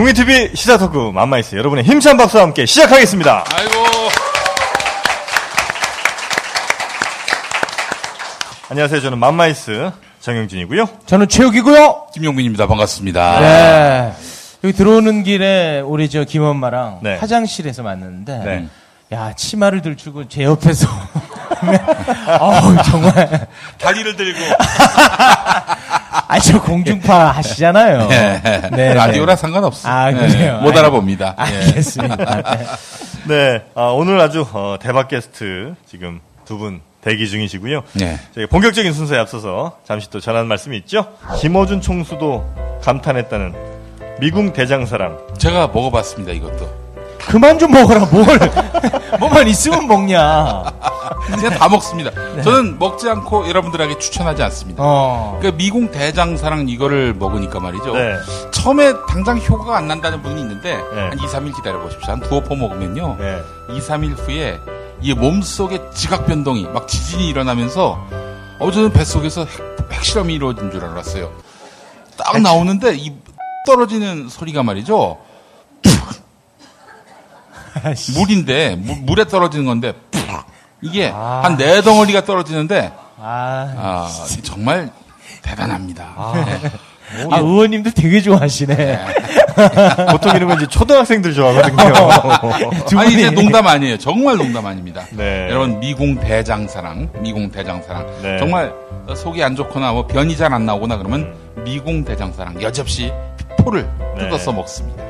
국민TV 시사 토크 맘마이스 여러분의 힘찬 박수와 함께 시작하겠습니다. 아이고. 안녕하세요. 저는 맘마이스 정영진이고요. 저는 최욱이고요. 김용민입니다. 반갑습니다. 네. 여기 들어오는 길에 우리 저 김엄마랑 네. 화장실에서 만났는데 네. 야 치마를 들추고 제 옆에서 어우 정말 다리를 들고. 아저 공중파 하시잖아요. 예. 네, 라디오라 네. 상관없어. 아, 예. 그래요? 못 알아봅니다. 예. 알겠습니다. 네. 네, 아, 오늘 아주 어, 대박 게스트 지금 두 분 대기 중이시고요. 네. 저희 본격적인 순서에 앞서서 잠시 또 전하는 말씀이 있죠. 김어준 총수도 감탄했다는 미궁 대장사랑. 제가 먹어봤습니다, 이것도. 그만 좀 먹어라 뭘 뭐만 있으면 먹냐. 제가 다 먹습니다. 저는 먹지 않고 여러분들에게 추천하지 않습니다. 어. 그 미궁 대장사랑 이거를 먹으니까 말이죠. 네. 처음에 당장 효과가 안 난다는 분이 있는데 네. 한 2, 3일 기다려 보십시오. 한 두어 포 먹으면요. 네. 2, 3일 후에 이 몸속에 지각 변동이 막 지진이 일어나면서 어 저는 뱃속에서 핵, 핵실험이 이루어진 줄 알았어요. 딱 나오는데 이 떨어지는 소리가 말이죠. 물인데 물, 물에 떨어지는 건데 이게 아. 한네 덩어리가 떨어지는데 아, 아, 정말 대단합니다. 네. 아, 의원님도 되게 좋아하시네. 보통 이런 건 이제 초등학생들 좋아하거든요. 두 아니. 이제 농담 아니에요. 정말 농담 아닙니다. 네. 여러분 미궁 대장사랑, 미궁 대장사랑 네. 정말 속이 안 좋거나 뭐 변이 잘 안 나오거나 그러면 미궁 대장사랑 여접시 포를 네. 뜯어서 먹습니다.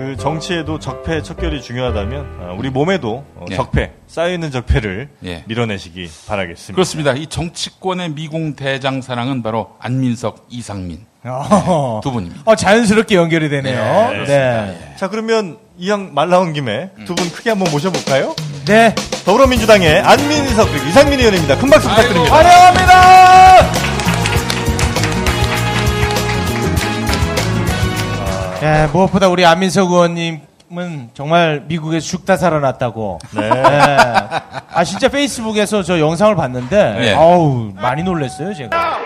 그 정치에도 적폐 척결이 중요하다면 아, 우리 몸에도 어, 예. 적폐 쌓여있는 적폐를 예. 밀어내시기 바라겠습니다. 그렇습니다. 이 정치권의 미궁 대장 사랑은 바로 안민석, 이상민 어. 두 분입니다. 어, 자연스럽게 연결이 되네요. 네, 네. 자 그러면 이왕 말 나온 김에 두 분 크게 한번 모셔볼까요? 네. 더불어민주당의 안민석 그리고 이상민 의원입니다. 큰 박수 부탁드립니다. 환영합니다! 예, 무엇보다 우리 안민석 의원님은 정말 미국에서 죽다 살아났다고. 네. 예. 아, 진짜 페이스북에서 저 영상을 봤는데, 네. 아우, 많이 놀랐어요, 제가.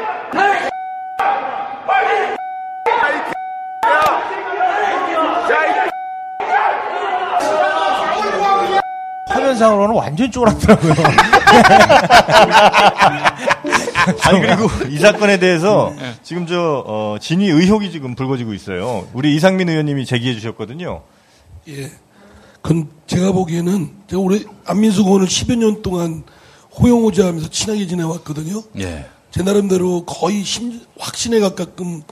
화면상으로는 완전 쫄았더라고요. 아니 그리고 이 사건에 대해서 지금 저 어, 진위 의혹이 지금 불거지고 있어요. 우리 이상민 의원님이 제기해 주셨거든요. 예. 그건 제가 보기에는 제가 올해 안민석 의원을 10여 년 동안 호영호자 하면서 친하게 지내왔거든요. 예. 제 나름대로 거의 심- 확신에 가깝끔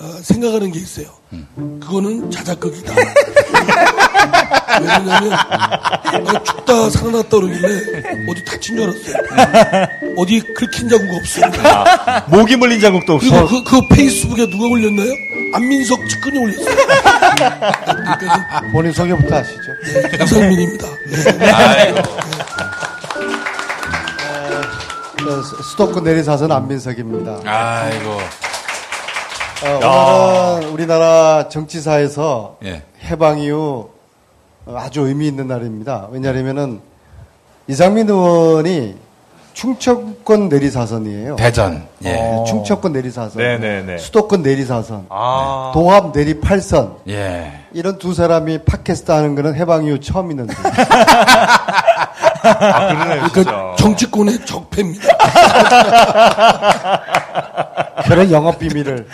어, 생각하는 게 있어요. 그거는 자작극이다. 왜냐면 아, 죽다 살아났다 그러길래 어디 다친 줄 알았어요. 어디 긁힌 자국 없어요. 모기 물린 자국도 없어. 그리고 그, 그 페이스북에 누가 올렸나요? 안민석 측근이 올렸어요. 그러니까 본인 소개부터 하시죠. 이상민입니다. 네. 아이고. 저 수- 수도권 내리사선 안민석입니다. 아이고. 어, 오늘은 우리나라 정치사에서 예. 해방 이후 아주 의미 있는 날입니다. 왜냐하면은 이상민 의원이 충청권 내리사선이에요. 대전. 예. 네, 충청권 내리사선, 네네네. 수도권 내리사선, 아. 동합 내리 8선 예. 이런 두 사람이 팟캐스트 하는 거는 해방 이후 처음 있는데 아, 그러네요. 그러니까 정치권의 적폐입니다. 그런 영업 비밀을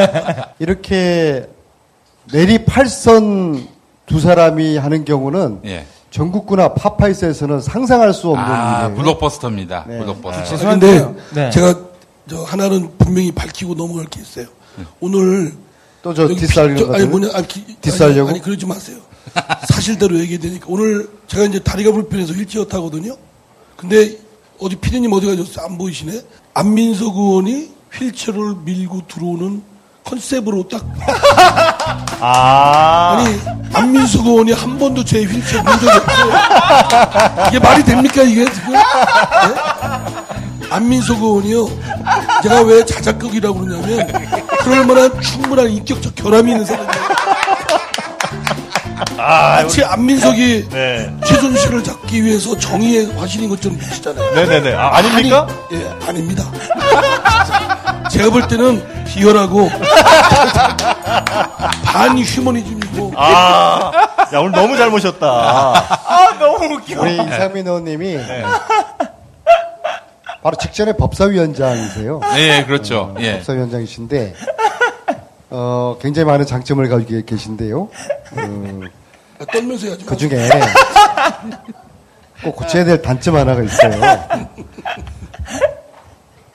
이렇게 내리 8선 두 사람이 하는 경우는 예. 전국구나 팝파이스에서는 상상할 수 없는 아, 일이에요. 블록버스터입니다. 네. 블록버스터. 그런데 네. 제가 저 하나는 분명히 밝히고 넘어갈 게 있어요. 오늘 또저거 아니. 뭐냐 아니, 기-? 아니, 아니 그러지 마세요. 사실대로 얘기해야 되니까 오늘 제가 이제 다리가 불편해서 휠체어 타거든요. 근데 어디 피디님 어디 가셨어요? 안 보이시네. 안민석 의원이 휠체어를 밀고 들어오는 컨셉으로 딱 아. 아니 안민석 의원이 한 번도 제 휠체어 본 적이 없어요. 이게 말이 됩니까 이게 지금? 네? 안민석 의원이요. 제가 왜 자작극이라고 그러냐면 그럴 만한 충분한 인격적 결함이 있는 사람이에요. 마치 안민석이 네. 최순실을 잡기 위해서 정의의 화신인 것처럼 비치잖아요. 네네네. 아, 아닙니까? 아니, 예, 아닙니다. 제가 볼 때는 비열하고 반 휴머니즘이고 아, 야, 오늘 너무 잘 모셨다. 아, 너무 웃겨. 우리 이상민 의원님이 바로 직전에 법사위원장이세요. 예, 그렇죠. 예. 법사위원장이신데 어, 굉장히 많은 장점을 가지고 계신데요. 어, 아, 떨면서 해야지. 그 중에 꼭 고쳐야 될 단점 하나가 있어요.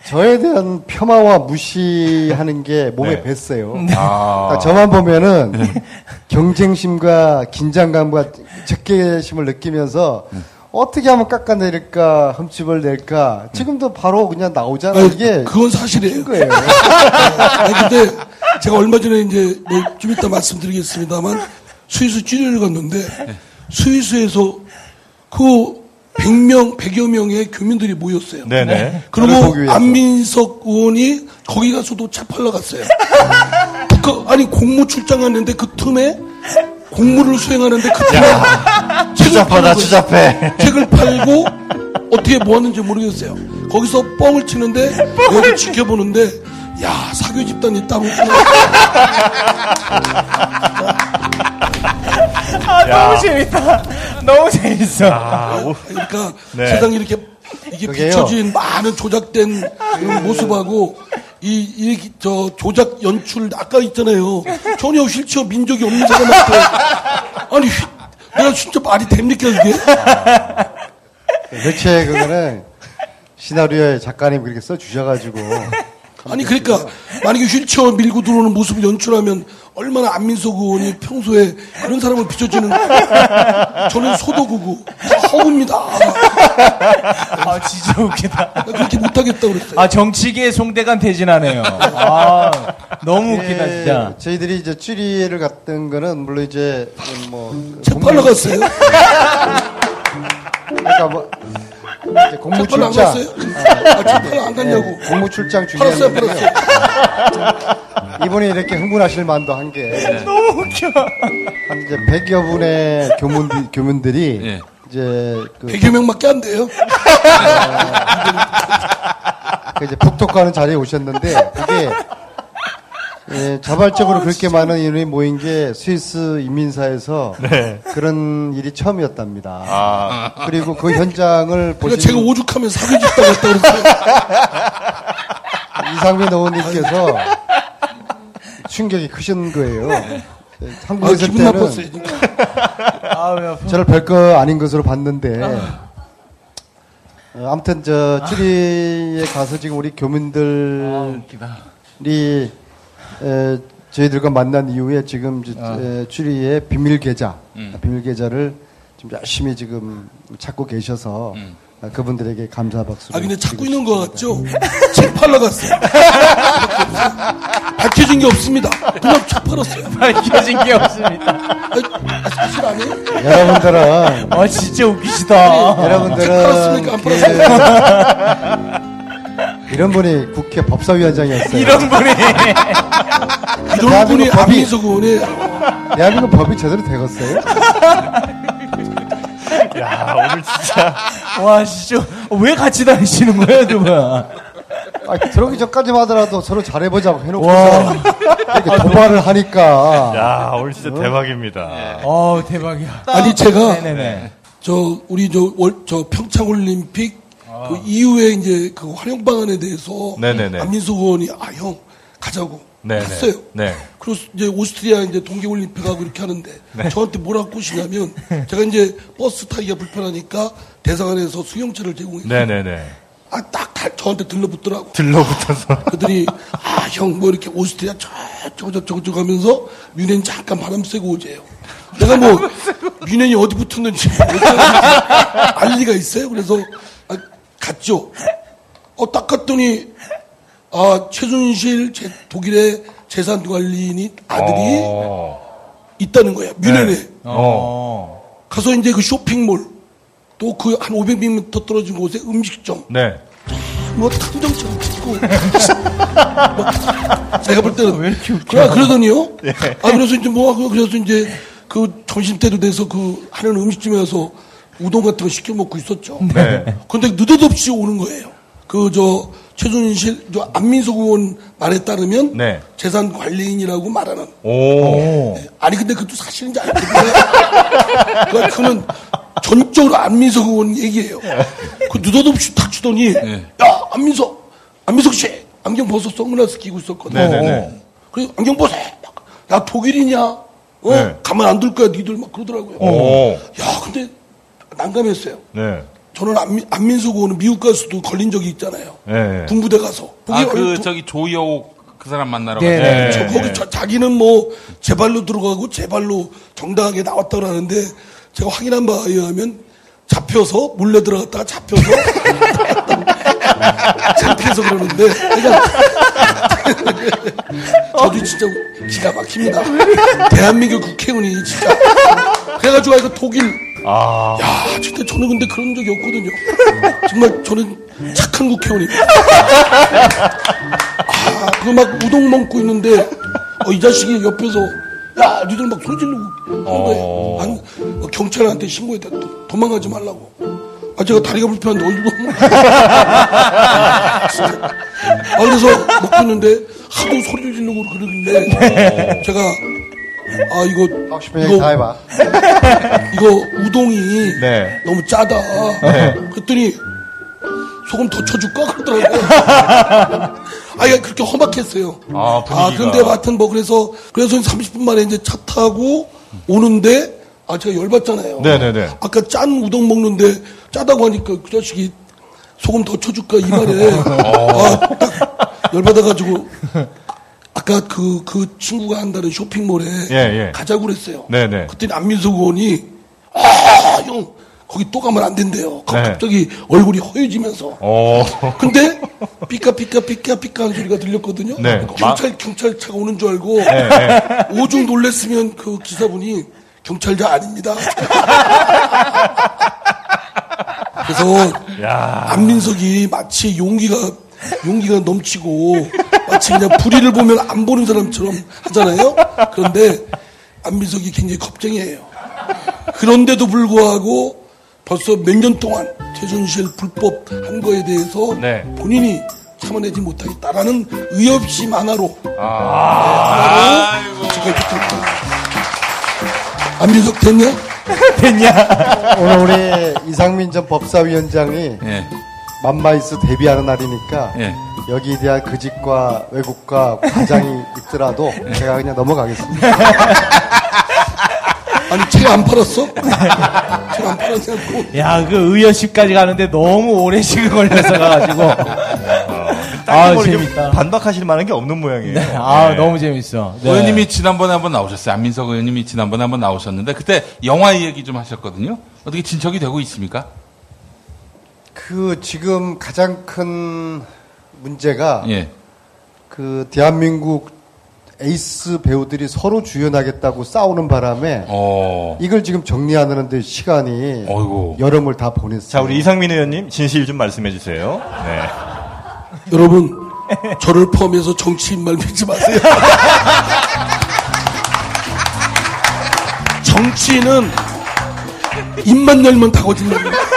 저에 대한 폄하와 무시하는 게 몸에 네. 뱄어요. 아. 그러니까 저만 보면은 경쟁심과 긴장감과 적개심을 느끼면서 어떻게 하면 깎아내릴까, 흠집을 낼까. 지금도 바로 그냥 나오잖아요. 아니, 이게 그건 사실이에요. 거예요. 아니, 근데 제가 얼마 전에 이제 뭐 좀 이따 말씀드리겠습니다만 스위스 찌리를 갔는데 스위스에서 그 100명, 100여 명의 교민들이 모였어요. 네네. 보기 그리고. 안민석 의원이 거기 가서도 차 팔러 갔어요. 그, 아니, 공무 출장 갔는데 그 틈에 공무를 수행하는데 그 틈에 책을 추잡하다. 추잡해. 책을 팔고 어떻게 뭐 하는지 모르겠어요. 거기서 뻥을 치는데 여기 지켜보는데 야 사교 집단이 따로 있구나. 아, 너무 재밌다. 너무 재밌어. 아, 오, 그러니까 네. 세상에 이렇게 이게 그게요. 비춰진 많은 조작된 그런 모습하고 이, 이, 저, 조작 연출, 아까 있잖아요. 전혀 휠체어 민족이 없는 사람한테. 아니, 휘- 내가 진짜 말이 됩니까, 그게? 대체 그거는 시나리오에 작가님 그렇게 써주셔가지고. 아니, 그러니까, 만약에 휠체어 밀고 들어오는 모습을 연출하면 얼마나 안민석 의원이 평소에 그런 사람을 비춰주는, 저는 소도구고, 허구입니다. 아, 진짜 웃기다. 그렇게 못하겠다 그랬어요. 아, 정치계의 송대관 대진하네요. 아, 너무 웃기다, 예, 진짜. 저희들이 이제 취리를 갔던 거는 물론 이제 뭐책 팔러 갔어요? 그러니까 뭐 이제 공무 출장 갔어요? 아, 책 팔러 안 갔냐고. 예, 공무 출장 중이었는데요. 팔았어요. 이분이 이렇게 흥분하실 만도 한게한 너무 웃겨. 이제 100여 분의 교문들, 교문들이 예. 이제 그, 100여 명밖에 안 돼요. 그 이제 북토크하는 자리에 오셨는데 그게 예, 자발적으로 그렇게 많은 인원이 모인 게 스위스 인민사에서 네. 그런 일이 처음이었답니다. 아, 그리고 그 현장을 그러니까 보신 제가 오죽하면 갔다 그랬어요. 이상민 의원님께서 충격이 크신 거예요. 예, 아, 한국에 있을 기분 때는 나빴어요. 아. 저를 별거 아닌 것으로 봤는데 어, 아무튼 저 쭈리에 가서 지금 우리 아, 교민들이. 에, 저희들과 만난 이후에 지금 저- 아. 에, 쭈리의 비밀 계좌 음. 비밀 계좌를 좀 열심히 지금 찾고 계셔서 음. 아, 그분들에게 감사 박수. 아, 근데 찾고 있는 거 같죠? 책 팔러 갔어요. 밝혀진 게 없습니다. 그냥 책 팔았어요. 밝혀진 게 없습니다. 아, 사실 아니에요? 여러분들은 아, 진짜 웃기시다. 여러분들은 팔았습니까? 안 그- 이런 분이 국회 법사위원장이었어요. 이런 분이. 이런 분이 안민석 의원이 대한민국 법이 제대로 되겠어요? 야, 오늘 진짜. 와, 진짜. 왜 같이 다니시는 거예요, 두 분? 아, 들어오기 전까지만 하더라도 서로 잘해보자고 해놓고서 와. 이렇게 도발을 하니까 야, 오늘 진짜 대박입니다. 어 대박이야. 아니 제가 네네네. 저 우리 저, 월, 저 평창 올림픽 그 이후에 이제 그 활용 방안에 대해서 네네네. 안민석 의원이 아 형 가자고 네네. 갔어요. 네. 그래서 이제 오스트리아 이제 동계 올림픽하고 이렇게 하는데 네. 저한테 뭐라고 꼬시냐면 제가 이제 버스 타기가 불편하니까 대사관에서 수용차를 제공했어요. 아 딱 저한테 들러붙더라고. 들러붙어서. 그랬더니 아형 뭐 이렇게 오스트리아 저쪽 저쪽 저쪽 하면서 뮌헨 잠깐 바람 쐬고 오재요. 내가 뭐 뮌헨이 어디 붙었는지 알 리가 있어요. 그래서 아, 갔죠. 어 딱 갔더니 아 최순실 제- 독일의 재산 관리인 아들이 어. 있다는 거야. 뮌헨에 네. 어. 가서 이제 그 쇼핑몰 또 그 한 500m 떨어진 곳에 음식점 네. 뭐 탐정처럼 찍고 뭐, 제가 볼 때는 왜 이렇게 웃겨? 그래 그러더니요. 아 그래서 이제 뭐 하고 그래서 이제 그 점심 때도 돼서 그 하는 음식점에 가서 우동 같은 거 시켜 먹고 있었죠. 네. 근데 느닷없이 오는 거예요. 그 저 최순실 저 안민석 의원 말에 따르면 네. 재산 관리인이라고 말하는 오. 아니 근데 그것도 사실인지 알거든요. 그러니까 그거는 전적으로 안민석 의원 얘기예요. 그 느닷없이 탁 치더니 야 안민석 안민석 씨 안경 벗어 선글라스 끼고 있었거든. 네네네. 그래서 안경 벗어. 야 독일이냐? 어 네. 가만 안 둘 거야 니들 막 그러더라고요. 오. 야 근데 난감했어요. 네. 저는 안민, 안민석 의원은 미국 가서도 걸린 적이 있잖아요. 네. 군부대 가서. 거기 아, 그, 얼- 저기 조이옥 그 사람 만나러 네. 네. 저 거기 자, 자기는 뭐 제 발로 들어가고 제 발로 정당하게 나왔다 그러는데 제가 확인한 바에 의하면 잡혀서 몰래 들어갔다가 잡혀서 창피해서 그러는데 저도 진짜 기가 막힙니다. 대한민국 국회의원이 진짜 그래가지고 아이고 독일 아. 야 진짜 저는 근데 그런 적이 없거든요. 정말 저는 착한 국회의원입니다. 아, 그막 우동 먹고 있는데, 어, 이 자식이 옆에서, 야, 니들 막 소리 지르고, 그런 거예요. 안, 어, 경찰한테 신고했다. 도, 도망가지 말라고. 아, 제가 다리가 불편한데 어디로. 진짜. 아, 그래서 먹고 있는데, 하도 소리를 지르고 그러길래, 제가, 아, 이거, 해봐. 이거 우동이 네. 너무 짜다. 그랬더니 소금 더 쳐줄까 그러더라고요. 아예 그렇게 험악했어요. 아, 분위기가. 근데 하여튼 뭐 그래서 그래서 30분 만에 이제 차 타고 오는데 아 제가 열받잖아요. 네네네. 아까 짠 우동 먹는데 짜다고 하니까 그 자식이 소금 더 쳐줄까 이 말에 아 딱 열받아가지고 아까 그, 그 친구가 한다는 쇼핑몰에 예, 예. 가자고 그랬어요. 네네. 그때 안민석 의원이 아, 형, 거기 또 가면 안 된대요. 그 네. 갑자기 얼굴이 허해지면서. 오. 근데 삐까 삐까 삐까 삐까 하는 소리가 들렸거든요. 네. 경찰 경찰차가 오는 줄 알고 네, 네. 오죽 놀랬으면 그 기사분이 경찰자 아닙니다. 그래서 야. 안민석이 마치 용기가 용기가 넘치고 마치 그냥 불의를 보면 안 보는 사람처럼 하잖아요. 그런데 안민석이 굉장히 겁쟁이에요. 그런데도 불구하고 벌써 몇 년 동안 최순실 불법 한 거에 대해서 네. 본인이 참아내지 못하겠다라는 의협심 하나로 아, 제가 이렇게 됐다. 안민석 됐냐? 오늘 우리 이상민 전 법사위원장이 예. 맘마이스 데뷔하는 날이니까 예. 여기에 대한 그집과 왜곡과 과장이 있더라도 제가 그냥 넘어가겠습니다. 아니 책 안 팔았어? 책 안 팔았냐고. 야, 그 의원실까지 가는데 너무 오랜 시간 걸려서 가가지고. 아, 뭐 이렇게 재밌다. 반박하실 만한 게 없는 모양이에요. 아, 네. 너무 재밌어. 네. 의원님이 지난번에 한번 나오셨어요. 안민석 의원님이 지난번에 한번 나오셨는데 그때 영화 얘기 좀 하셨거든요. 어떻게 진척이 되고 있습니까? 그 지금 가장 큰 문제가 예. 그 대한민국 에이스 배우들이 서로 주연하겠다고 싸우는 바람에 어. 이걸 지금 정리하는 데 시간이 어이구. 여름을 다 보냈어요. 자, 우리 이상민 의원님 진실 좀 말씀해 주세요. 네. 여러분 저를 포함해서 정치인 말 믿지 마세요. 정치인은 입만 열면 다 거짓말입니다.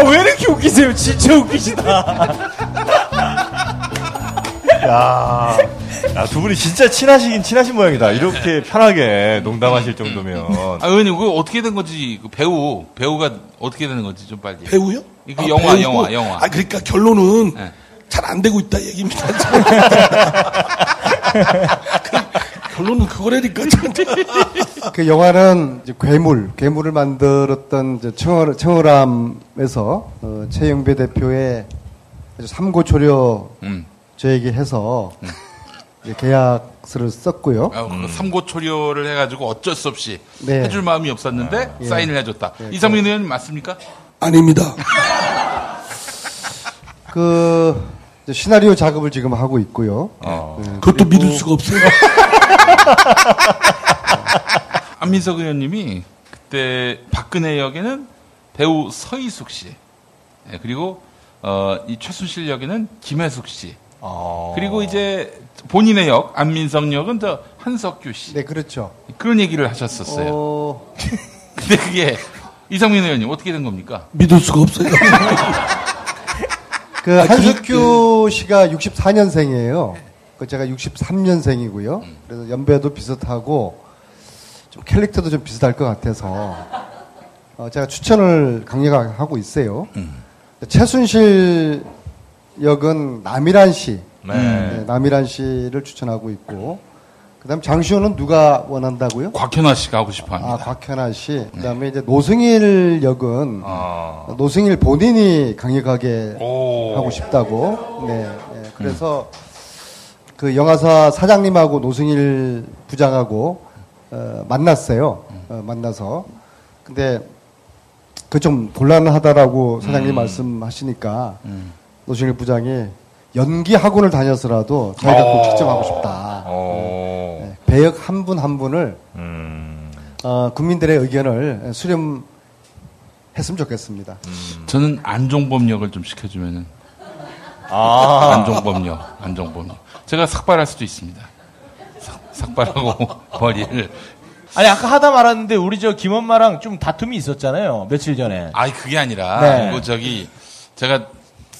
아, 왜 이렇게 웃기세요? 진짜 웃기시다. 야, 야, 두 분이 진짜 친하시긴 친하신 모양이다. 이렇게 편하게 농담하실 정도면. 아, 의원님, 그 어떻게 된 거지? 그 배우, 배우가 어떻게 되는 거지? 좀 빨리. 배우요? 이거 영화, 배우고? 영화, 영화. 아 그러니까 결론은 네. 잘안 되고 있다 얘기입니다. 그 결론은 그거라니까. 그 영화는 이제 괴물, 괴물을 만들었던 이제 청월, 청월함에서 어, 최영배 대표의 아주 삼고초려 음. 저에게 해서 이제 계약서를 썼고요. 아, 그 삼고초려를 해가지고 어쩔 수 없이 네. 해줄 마음이 없었는데 사인을 해줬다. 이상민 의원님 맞습니까? 아닙니다. 그 시나리오 작업을 지금 하고 있고요. 어. 그것도 믿을 수가 없어요. 안민석 의원님이 그때 박근혜 역에는 배우 서희숙 씨, 예, 그리고 어, 이 최순실 역에는 김혜숙 씨, 그리고 이제 본인의 역 안민석 역은 저 한석규 씨 네, 그렇죠. 그런 얘기를 하셨었어요. 어, 근데 그게 이상민 의원님 어떻게 된 겁니까? 믿을 수가 없어요. 그- 한석규 씨가 64년생이에요. 그 제가 63년생이고요. 그래서 연배도 비슷하고 좀 캐릭터도 좀 비슷할 것 같아서 어, 제가 추천을 강력하게 하고 있어요. 최순실 역은 남이란 씨, 네. 네, 남이란 씨를 추천하고 있고 그다음 장시호는 누가 원한다고요? 곽현아 씨가 하고 싶어 합니다. 아 곽현아 씨. 그다음에 이제 노승일 역은 아. 노승일 본인이 강력하게 오. 하고 싶다고. 네. 네. 그래서 그 영화사 사장님하고 노승일 부장하고 어, 만났어요. 어, 만나서. 근데 그 좀 곤란하다라고 사장님 말씀하시니까 노승일 부장이 연기 학원을 다녔어라도 자기가 꼭 측정하고 싶다. 어. 네. 배역 한 분 한 분을 음. 어, 국민들의 의견을 수렴 했으면 좋겠습니다. 저는 안종범 역을 좀 시켜주면은 아. 안종범 역, 안종범 역. 제가 삭발할 수도 있습니다. 삭, 삭발하고 머리를. 아니 아까 하다 말았는데 우리 저 김엄마랑 좀 다툼이 있었잖아요 며칠 전에. 아니 그게 아니라 네. 그 저기 제가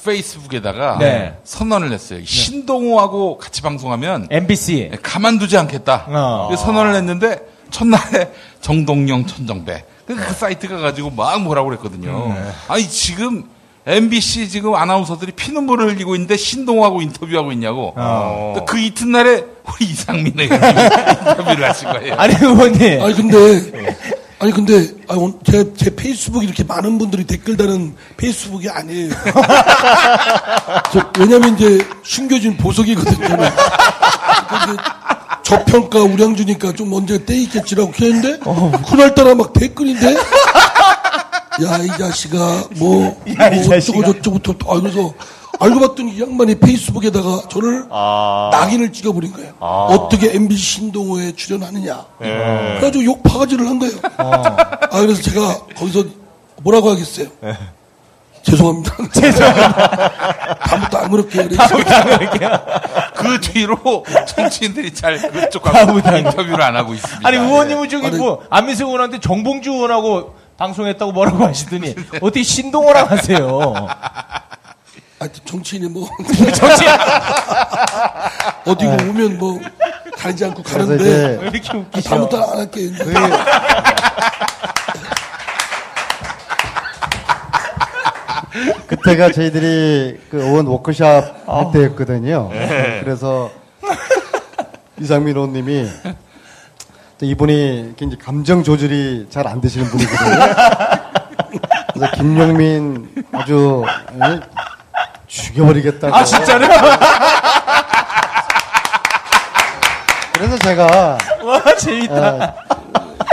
페이스북에다가 네. 선언을 했어요. 신동호하고 같이 방송하면 MBC. 가만두지 않겠다. 어. 선언을 했는데 첫날에 정동영 천정배 그, 그 사이트 가가지고 막 뭐라고 그랬거든요. 아니 지금 MBC 지금 아나운서들이 피눈물을 흘리고 있는데 신동호하고 인터뷰하고 있냐고. 어. 또그 이튿날에 우리 이상민 의원님이 인터뷰를 하신 거예요. 아니 의원님. 아니 근데 아니 근데 아, 온- 제, 제 페이스북 이렇게 많은 분들이 댓글 다는 페이스북이 아니에요. 저, 왜냐면 이제 숨겨진 보석이거든요. 저평가 우량주니까 좀 언제 때 있겠지라고 했는데 그날따라 막 댓글인데 야 이 자식아 뭐, 야, 이뭐 자식아. 어쩌고 저쩌고부터 아 그래서 알고 봤더니 이 양반이 페이스북에다가 저를 아. 낙인을 찍어버린 거예요. 아. 어떻게 MBC 신동호에 출연하느냐. 예. 그래가지고 욕 바가지를 한 거예요. 아, 그래서 제가 거기서 뭐라고 하겠어요? 죄송합니다. 죄송합니다. 다음부터 안 그렇게 그래. 그 뒤로 정치인들이 잘 그쪽하고 인터뷰를 안 하고 있습니다. 아니 의원님은 저기 아니, 뭐 안민석 의원한테 정봉주 의원하고 방송했다고 뭐라고 하시더니 어떻게 신동호랑 하세요? 아, 정치인이 뭐, 정치 어디 오면 뭐, 가리지 않고 가는데, 이제 왜 이렇게 웃기죠? 다음부터 안 할게. 그 그때가 저희들이 그 의원 워크샵 할 때였거든요. 그래서 이상민 의원님이 또 이분이 굉장히 감정 조절이 잘 안 되시는 분이거든요. 그래서 김용민 아주 예, 죽여버리겠다고. 아 진짜요? 그래서 제가 와 재밌다.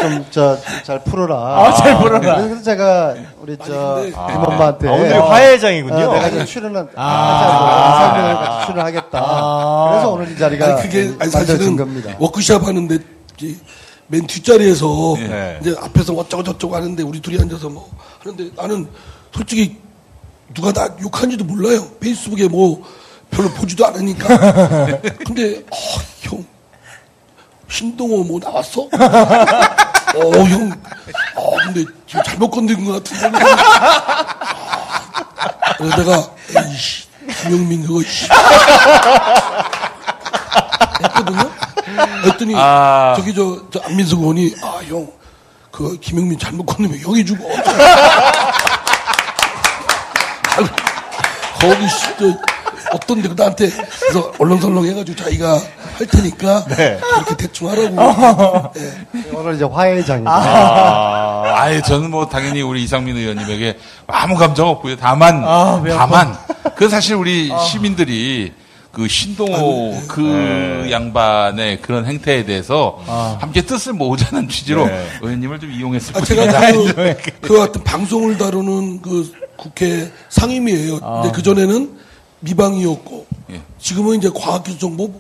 좀저잘 풀어라. 아, 잘 풀어라. 그래서 제가 우리 저 근데- 김엄마한테 아, 오늘 화해장이군요. 어, 내가 좀 출연을 아. 이상민을 같이 출연하겠다. 아. 그래서 오늘 이 자리가 아니, 그게, 아니, 만들어진 사실은 겁니다. 워크샵 하는데, 이제 맨 뒷자리에서, 네. 이제 앞에서 어쩌고 저쩌고 하는데, 우리 둘이 앉아서 뭐, 하는데 나는 솔직히 누가 나 욕한지도 몰라요. 페이스북에 뭐, 별로 보지도 않으니까. 근데, 어, 형, 신동호 뭐 나왔어? 어, 형, 어, 근데 지금 잘못 건든 것 같은데. 아, 그래서 내가, 에이씨, 김영민 그거, 씨. 했거든요. 했더니 아. 저기 저, 저 안민석 의원이 아 형그 김영민 잘못 건너면 형이 죽어. 거기 씨, 저, 어떤데 나한테 그래서 얼렁설렁 해가지고 자기가 할 테니까 그렇게 대충 하라고. 예. 오늘 이제 화해장입니다. 아. 아예 저는 뭐 당연히 우리 이상민 의원님에게 아무 감정 없고요. 다만 아. 다만 그 사실 우리 시민들이 그 신동호 그 양반의 그런 행태에 대해서 함께 뜻을 모으자는 취지로 네. 의원님을 좀 이용했을 아. 제가 그, 그 같은 방송을 다루는 그 국회 상임위예요. 근데 그 전에는 미방이었고 예. 지금은 이제 과학기술정보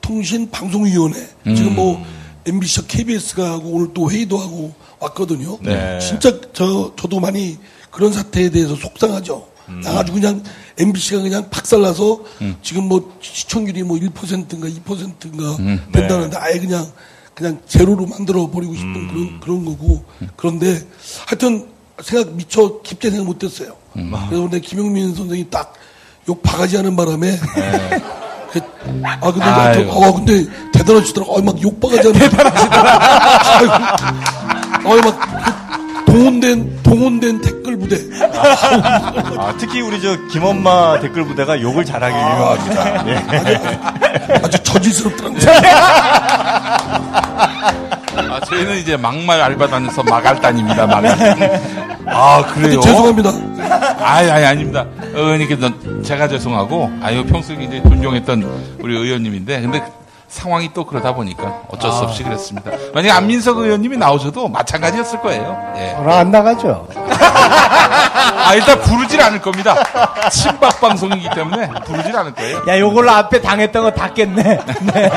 통신방송위원회 지금 뭐 MBC와 KBS가 하고 오늘 또 회의도 하고 왔거든요. 네. 진짜 저 저도 많이 그런 사태에 대해서 속상하죠. 아주 그냥 MBC가 그냥 박살나서 지금 뭐 시청률이 뭐 1%인가 2%인가 된다는데 아예 그냥 그냥 제로로 만들어 버리고 싶은 그런 그런 거고 그런데 하여튼 생각 미처 깊게 생각 못했어요. 그래서 근데 김용민 선생이 딱 욕 바가지 하는 바람에. 그, 아, 근데. 저, 어, 근데 대단하시더라고. 어, 막욕 바가지 하는 대단하시더라고. 어, 막, 그 동원된, 동원된 댓글 부대. 아, 특히 우리 저 김엄마 댓글 부대가 욕을 잘하기 유명합니다. 예. 아주 저질스럽더라고요. 아, 저희는 이제 막말 알바 다녀서 마갈단입니다, 마갈. 아, 그래요? 죄송합니다. 아이, 아이, 아닙니다. 어, 그러니까 넌 제가 죄송하고, 아유, 평소에 굉장히 존경했던 우리 의원님인데, 근데 상황이 또 그러다 보니까 어쩔 수 없이 그랬습니다. 만약에 안민석 의원님이 나오셔도 마찬가지였을 거예요. 예. 저는 안 나가죠. 아, 일단 부르질 않을 겁니다. 친박 방송이기 때문에 부르질 않을 거예요. 야, 요걸로 앞에 당했던 거 다 깼네. 네.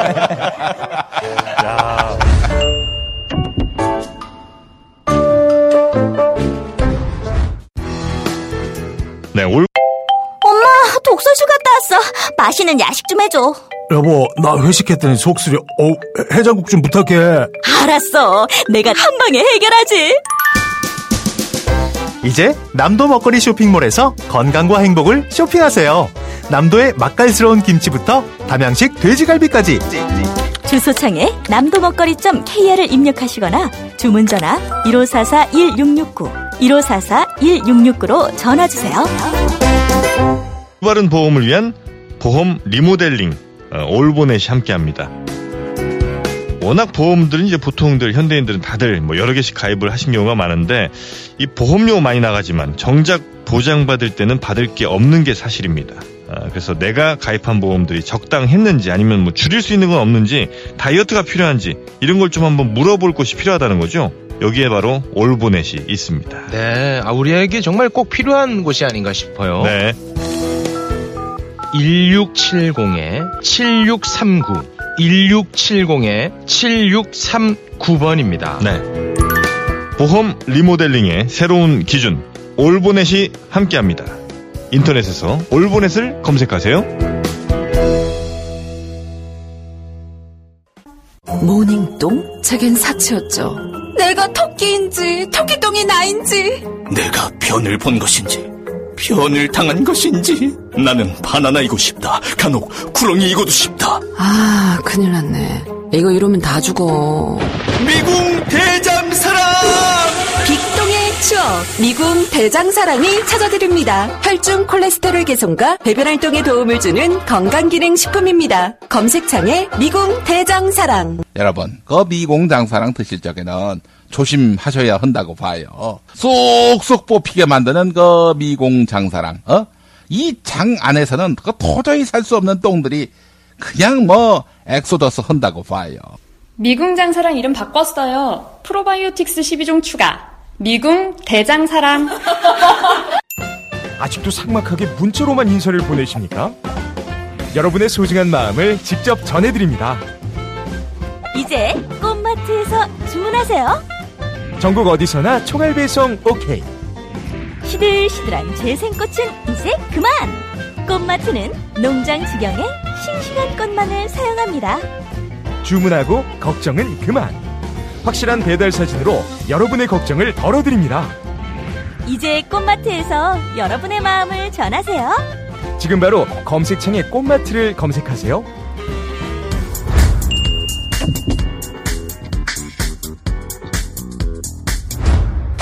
네, 올 엄마, 독서실 갔다 왔어. 맛있는 야식 좀 해줘. 여보, 나 회식했더니 속쓰려. 어, 해장국 좀 부탁해. 알았어. 내가 한 방에 해결하지. 이제 남도 먹거리 쇼핑몰에서 건강과 행복을 쇼핑하세요. 남도의 맛깔스러운 김치부터 담양식 돼지갈비까지. 주소창에 남도 먹거리.kr을 입력하시거나 주문 전화 1544-1669, 1544-1669로 전화 주세요. 바른 보험을 위한 보험 리모델링 어, 올보넷이 함께합니다. 워낙 보험들은 이제 보통들 현대인들은 다들 뭐 여러 개씩 가입을 하신 경우가 많은데 이 보험료 많이 나가지만 정작 보장받을 때는 받을 게 없는 게 사실입니다. 아, 그래서 내가 가입한 보험들이 적당했는지 아니면 뭐 줄일 수 있는 건 없는지 다이어트가 필요한지 이런 걸 좀 한번 물어볼 곳이 필요하다는 거죠. 여기에 바로 올보넷이 있습니다. 네, 아, 우리에게 정말 꼭 필요한 곳이 아닌가 싶어요. 네. 1670-7639, 1670-7639번입니다. 네. 보험 리모델링의 새로운 기준 올보넷이 함께합니다. 인터넷에서 올보넷을 검색하세요. 모닝똥? 제겐 사치였죠. 내가 토끼인지 토끼똥이 나인지 내가 변을 본 것인지 변을 당한 것인지 나는 바나나이고 싶다 간혹 구렁이이고도 싶다 아 큰일 났네. 이거 이러면 다 죽어. 미궁 대장사랑 빅동의 추억 미궁 대장사랑이 찾아드립니다. 혈중 콜레스테롤 개선과 배변 활동에 도움을 주는 건강기능식품입니다. 검색창에 미궁 대장사랑 여러분, 그 미궁 장사랑 드실 적에는 조심하셔야 한다고 봐요. 쏙쏙 뽑히게 만드는 그 미궁 장사랑, 어? 이 장 안에서는 그 도저히 살 수 없는 똥들이 그냥 뭐 엑소더스 한다고 봐요. 미궁 장사랑 이름 바꿨어요. 프로바이오틱스 12종 추가. 미궁 대장사랑. 아직도 삭막하게 문자로만 인사를 보내십니까? 여러분의 소중한 마음을 직접 전해드립니다. 이제 꽃마트에서 주문하세요. 전국 어디서나 총알 배송 오케이. 시들시들한 재생꽃은 이제 그만! 꽃마트는 농장 지경에 싱싱한 꽃만을 사용합니다. 주문하고 걱정은 그만. 확실한 배달 사진으로 여러분의 걱정을 덜어드립니다. 이제 꽃마트에서 여러분의 마음을 전하세요. 지금 바로 검색창에 꽃마트를 검색하세요.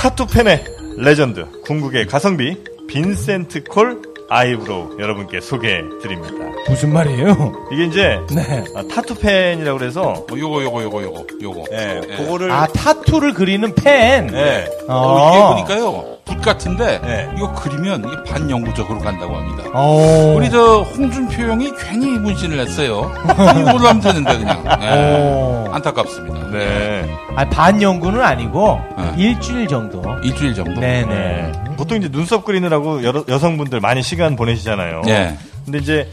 타투펜의 레전드 궁극의 가성비 빈센트 콜 아이브로우 여러분께 소개해 드립니다. 무슨 말이에요? 이게 이제 네. 아, 타투펜이라고 그래서 어, 요거, 요거, 요거, 요거, 요거. 예, 예. 그거를 아, 타투를 그리는 펜. 예. 어, 이게 보니까요, 붓 같은데, 네. 이거 그리면 이게 반영구적으로 간다고 합니다. 어. 우리 저 홍준표 형이 괜히 문신을 했어요. 이걸로 하면 되는데 그냥. 예. 어. 안타깝습니다. 네. 아, 반연구는 아니고 네. 일주일 정도. 일주일 정도. 네네. 네. 보통 이제 눈썹 그리느라고 여러, 여성분들 많이 시간 보내시잖아요. 네. 근데 이제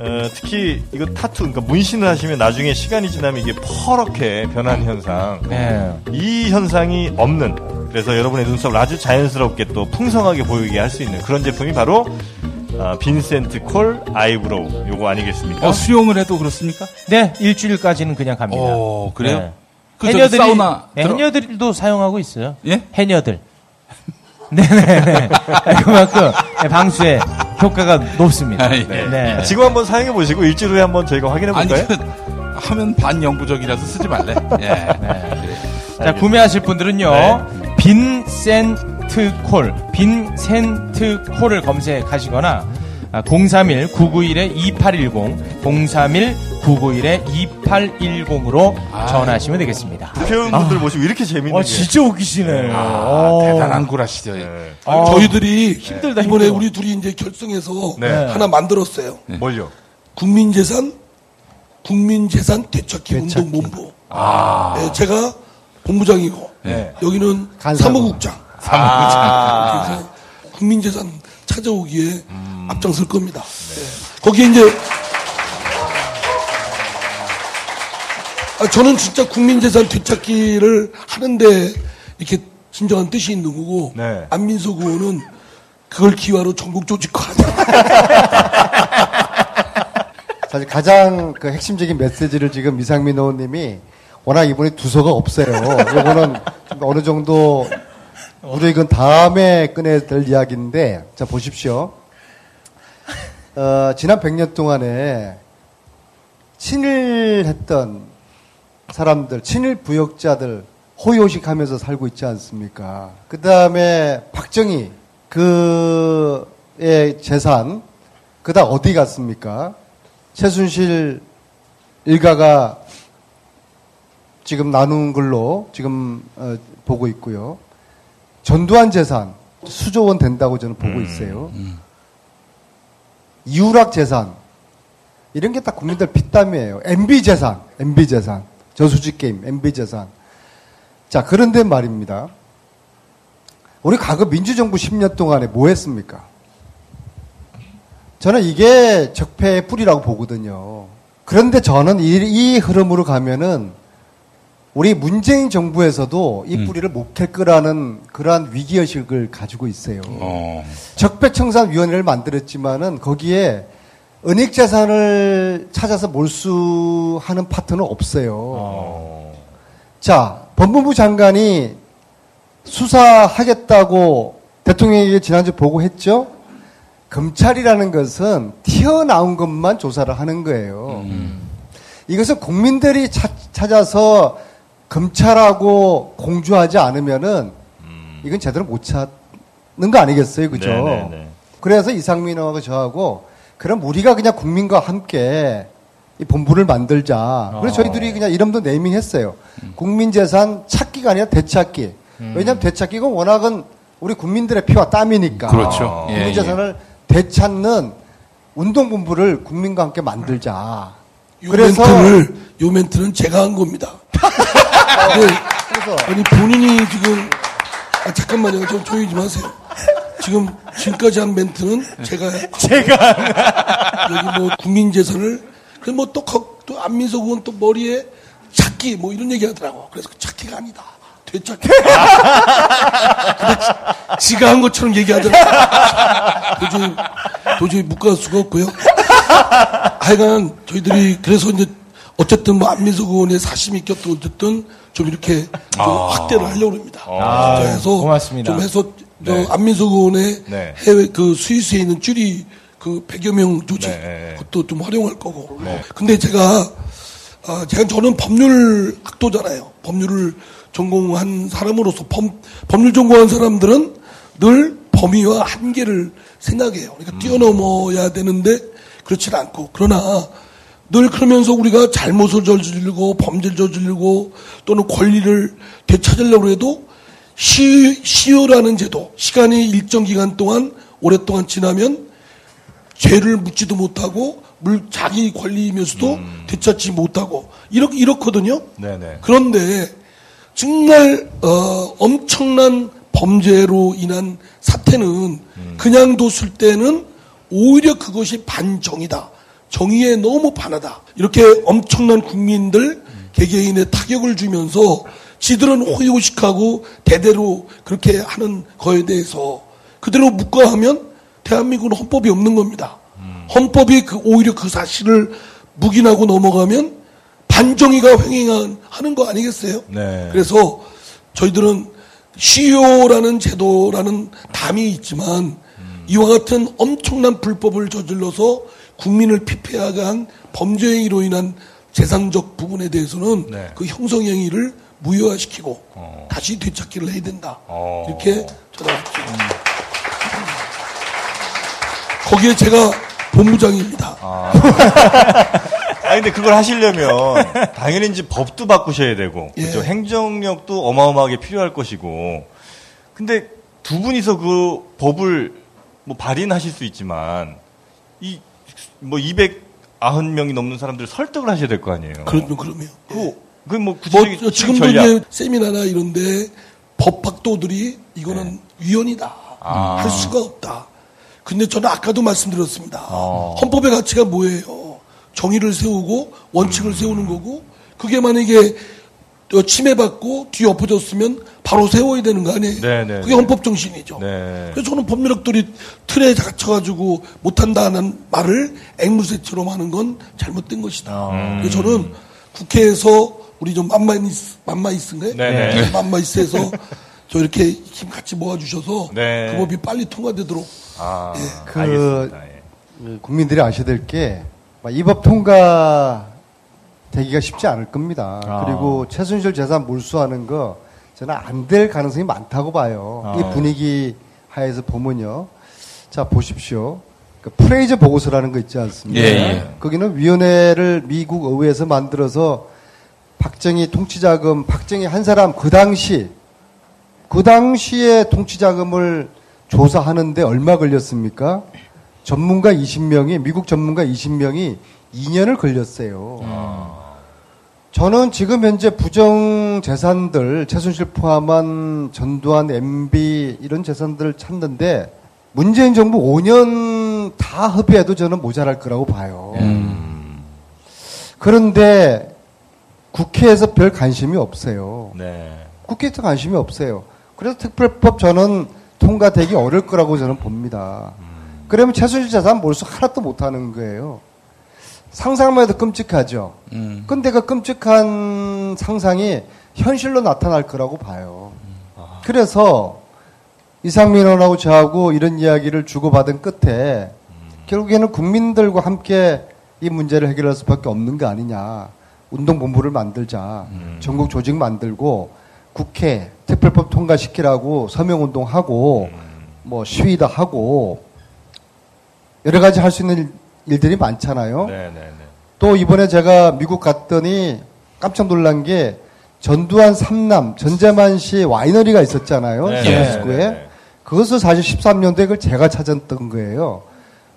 어, 특히 이거 타투, 그러니까 문신을 하시면 나중에 시간이 지나면 이게 퍼렇게 변한 현상. 네. 이 현상이 없는 그래서 여러분의 눈썹을 아주 자연스럽게 또 풍성하게 보이게 할 수 있는 그런 제품이 바로 어, 빈센트 콜 아이브로우 요거 아니겠습니까? 어, 수영을 해도 그렇습니까? 네, 일주일까지는 그냥 갑니다. 어, 그래요? 네. 그 해녀들이, 사우나 네, 들어- 해녀들도 사용하고 있어요. 예? 해녀들. 네네네. 그만큼 네, 방수에 효과가 높습니다. 아, 예. 네. 지금 한번 사용해 보시고 일주일 후에 한번 저희가 확인해 볼까요? 그, 하면 반영구적이라서 쓰지 말래. 예. 자, 구매하실 분들은요, 빈센트 콜, 빈센트 콜을 검색하시거나, 031-991-2810, 031-991-2810으로 전화하시면 되겠습니다. 표현분들 모시고 이렇게 재밌는 아, 게. 진짜 웃기시네. 아, 어. 대단한 구라시죠. 예. 아, 저희들이 힘들다, 이번에 힘들어. 우리 둘이 이제 결성해서 네. 하나 만들었어요. 뭘요? 국민재산 국민재산 되찾기, 되찾기. 운동본부. 네, 제가 본부장이고 네. 여기는 간사부. 사무국장. 아. 그래서 국민재산 찾아오기에 앞장설 겁니다. 네. 거기에 이제 아, 저는 진짜 국민재산 되찾기를 하는데 이렇게 진정한 뜻이 있는 거고 네. 안민석 의원은 그걸 기화로 전국 조직화하자. 사실 가장 그 핵심적인 메시지를 지금 이상민 의원님이 워낙 이분이 두서가 없어요. 이거는 좀 어느 정도 우리 이건 다음에 꺼내야 될 이야기인데 자 보십시오. 어, 지난 100년 동안에 친일했던 사람들, 친일 부역자들 호요식 하면서 살고 있지 않습니까? 그 다음에 박정희 그의 재산 그다 어디 갔습니까? 최순실 일가가 지금 나눈 걸로 지금 어, 보고 있고요. 전두환 재산 수조 원 된다고 저는 보고 있어요. 이우락 재산 이런 게 다 국민들 피땀이에요. MB 재산, MB 재산, 저수지 게임, MB 재산. 자 그런데 말입니다. 우리 과거 민주정부 10년 동안에 뭐 했습니까? 저는 이게 적폐의 뿌리라고 보거든요. 그런데 저는 이, 이 흐름으로 가면은 우리 문재인 정부에서도 이 뿌리를 못캘 거라는 그러한 위기의식을 가지고 있어요. 어. 적폐청산위원회를 만들었지만은 거기에 은닉재산을 찾아서 몰수하는 파트는 없어요. 자, 법무부 장관이 수사하겠다고 대통령에게 지난주 보고했죠? 검찰이라는 것은 튀어나온 것만 조사를 하는 거예요. 이것은 국민들이 차- 찾아서 검찰하고 공조하지 않으면은 이건 제대로 못 찾는 거 아니겠어요, 그죠? 네네네. 그래서 이상민 의원하고 저하고 그럼 우리가 그냥 국민과 함께 이 본부를 만들자. 그래서 저희들이 그냥 이름도 네이밍했어요. 국민재산 찾기가 아니라 되찾기. 왜냐하면 되찾기가 워낙은 우리 국민들의 피와 땀이니까. 그렇죠. 예, 국민재산을 되찾는 운동본부를 국민과 함께 만들자. 요 그래서 멘트를 요 멘트는 제가 한 겁니다. 네. 그래서 아니 본인이 지금 아 잠깐만요 좀 조용히 좀 하세요. 지금 지금까지 한 멘트는 제가 제가 여기 뭐 국민 재산을 그뭐또 또 안민석 의원 또 머리에 찾기 뭐 이런 얘기 하더라고. 그래서 그 찾기가 아니다. 되찾기. 근데 지- 지가 한 것처럼 얘기하더라고. 도저히 도저히 묵갈 수가 없고요. 하여간 저희들이 그래서 이제 어쨌든 뭐 안민석 의원의 사심이 꼈든 어쨌든 좀 이렇게 좀 확대를 하려고 합니다. 아, 그래서 고맙습니다. 좀 해서 저 네. 안민석 의원의 네. 해외 그 스위스에 있는 쭈리 그 100여 명 조직 네, 네. 그것도 좀 활용할 거고. 근데 제가 아, 제가 저는 법률 학도잖아요. 법률을 전공한 사람으로서 법, 법률 전공한 사람들은 늘 범위와 한계를 생각해요. 그러니까 뛰어넘어야 되는데 그렇지는 않고 그러나 늘 그러면서 우리가 잘못을 저지르고 범죄를 저지르고 또는 권리를 되찾으려고 해도 시, 시효라는 제도, 시간이 일정 기간 동안 오랫동안 지나면 죄를 묻지도 못하고 물 자기 권리이면서도 되찾지 못하고 이렇게 이렇거든요. 네네. 그런데 정말 어, 엄청난 범죄로 인한 사태는 그냥 뒀을 때는 오히려 그것이 반정이다. 정의에 너무 반하다. 이렇게 엄청난 국민들 개개인의 타격을 주면서 지들은 호요식하고 대대로 그렇게 하는 거에 대해서 그대로 묵과하면 대한민국은 헌법이 없는 겁니다. 헌법이 그 오히려 그 사실을 묵인하고 넘어가면 반정의가 횡행하는 하는 거 아니겠어요? 네. 그래서 저희들은 시효라는 제도라는 담이 있지만 이와 같은 엄청난 불법을 저질러서 국민을 피폐하게 범죄 행위로 인한 재산적 부분에 대해서는 네. 그 형성 행위를 무효화시키고 어. 다시 되찾기를 해야 된다. 이렇게 찾아왔죠. 거기에 제가 본부장입니다. 아. 아니 근데 그걸 하시려면 당연히 이제 법도 바꾸셔야 되고 예. 그죠? 행정력도 어마어마하게 필요할 것이고 근데 두 분이서 그 법을 뭐 발의하실 수 있지만 이 뭐 290명이 넘는 사람들 설득을 하셔야 될 거 아니에요. 그러면 그러면 그, 그뭐 뭐 구체적인 지금도 전략. 이제 세미나나 이런데 법학도들이 이거는 위헌이다 네. 아. 할 수가 없다. 근데 저는 아까도 말씀드렸습니다. 어. 헌법의 가치가 뭐예요? 정의를 세우고 원칙을 음. 세우는 거고 그게 만약에 어, 침해받고 뒤 엎어졌으면 바로 세워야 되는 거 아니에요? 네, 네, 그게 네. 헌법 정신이죠. 네. 그래서 저는 법률학들이 틀에 갇혀가지고 못한다는 말을 앵무새처럼 하는 건 잘못된 것이다. 아. 그래서 저는 국회에서 우리 좀 맘마이스, 맘마이스인가요? 네네. 맘마이스에서 저 이렇게 힘 같이 모아주셔서 네. 그 법이 빨리 통과되도록 아, 그 알겠습니다. 예. 그 국민들이 아셔야 될 게 이 법 통과 되기가 쉽지 않을 겁니다. 아. 그리고 최순실 재산 몰수하는 거 저는 안 될 가능성이 많다고 봐요. 아. 이 분위기 하에서 보면요. 자 보십시오. 그 프레이저 보고서라는 거 있지 않습니까? 예, 예. 거기는 위원회를 미국 의회에서 만들어서 박정희 통치자금, 박정희 한 사람 그 당시 그 당시에 통치자금을 조사하는데 얼마 걸렸습니까? 전문가 20명이, 미국 전문가 20명이 2년을 걸렸어요. 저는 지금 현재 부정 재산들, 최순실 포함한 전두환, MB 이런 재산들을 찾는데 문재인 정부 5년 다 합의해도 저는 모자랄 거라고 봐요. 그런데 국회에서 별 관심이 없어요. 네. 국회에서 관심이 없어요. 그래서 특별법 저는 통과되기 어려울 거라고 저는 봅니다. 그러면 최순실 재산 몰수 하나도 못하는 거예요. 상상만 해도 끔찍하죠. 음. 근데 그 끔찍한 상상이 현실로 나타날 거라고 봐요. 그래서 이상민 의원하고 저하고 이런 이야기를 주고받은 끝에 결국에는 국민들과 함께 이 문제를 해결할 수밖에 없는 거 아니냐. 운동본부를 만들자. 전국 조직 만들고 국회 특별법 통과시키라고 서명운동하고 뭐 시위도 하고 여러 가지 할 수 있는 일들이 많잖아요. 네, 네, 네. 또 이번에 제가 미국 갔더니 깜짝 놀란 게 전두환 삼남 전재만 씨 와이너리가 있었잖아요. 네, 샌프란시스코에. 네. 그것을 사실 13년도에 그걸 제가 찾았던 거예요.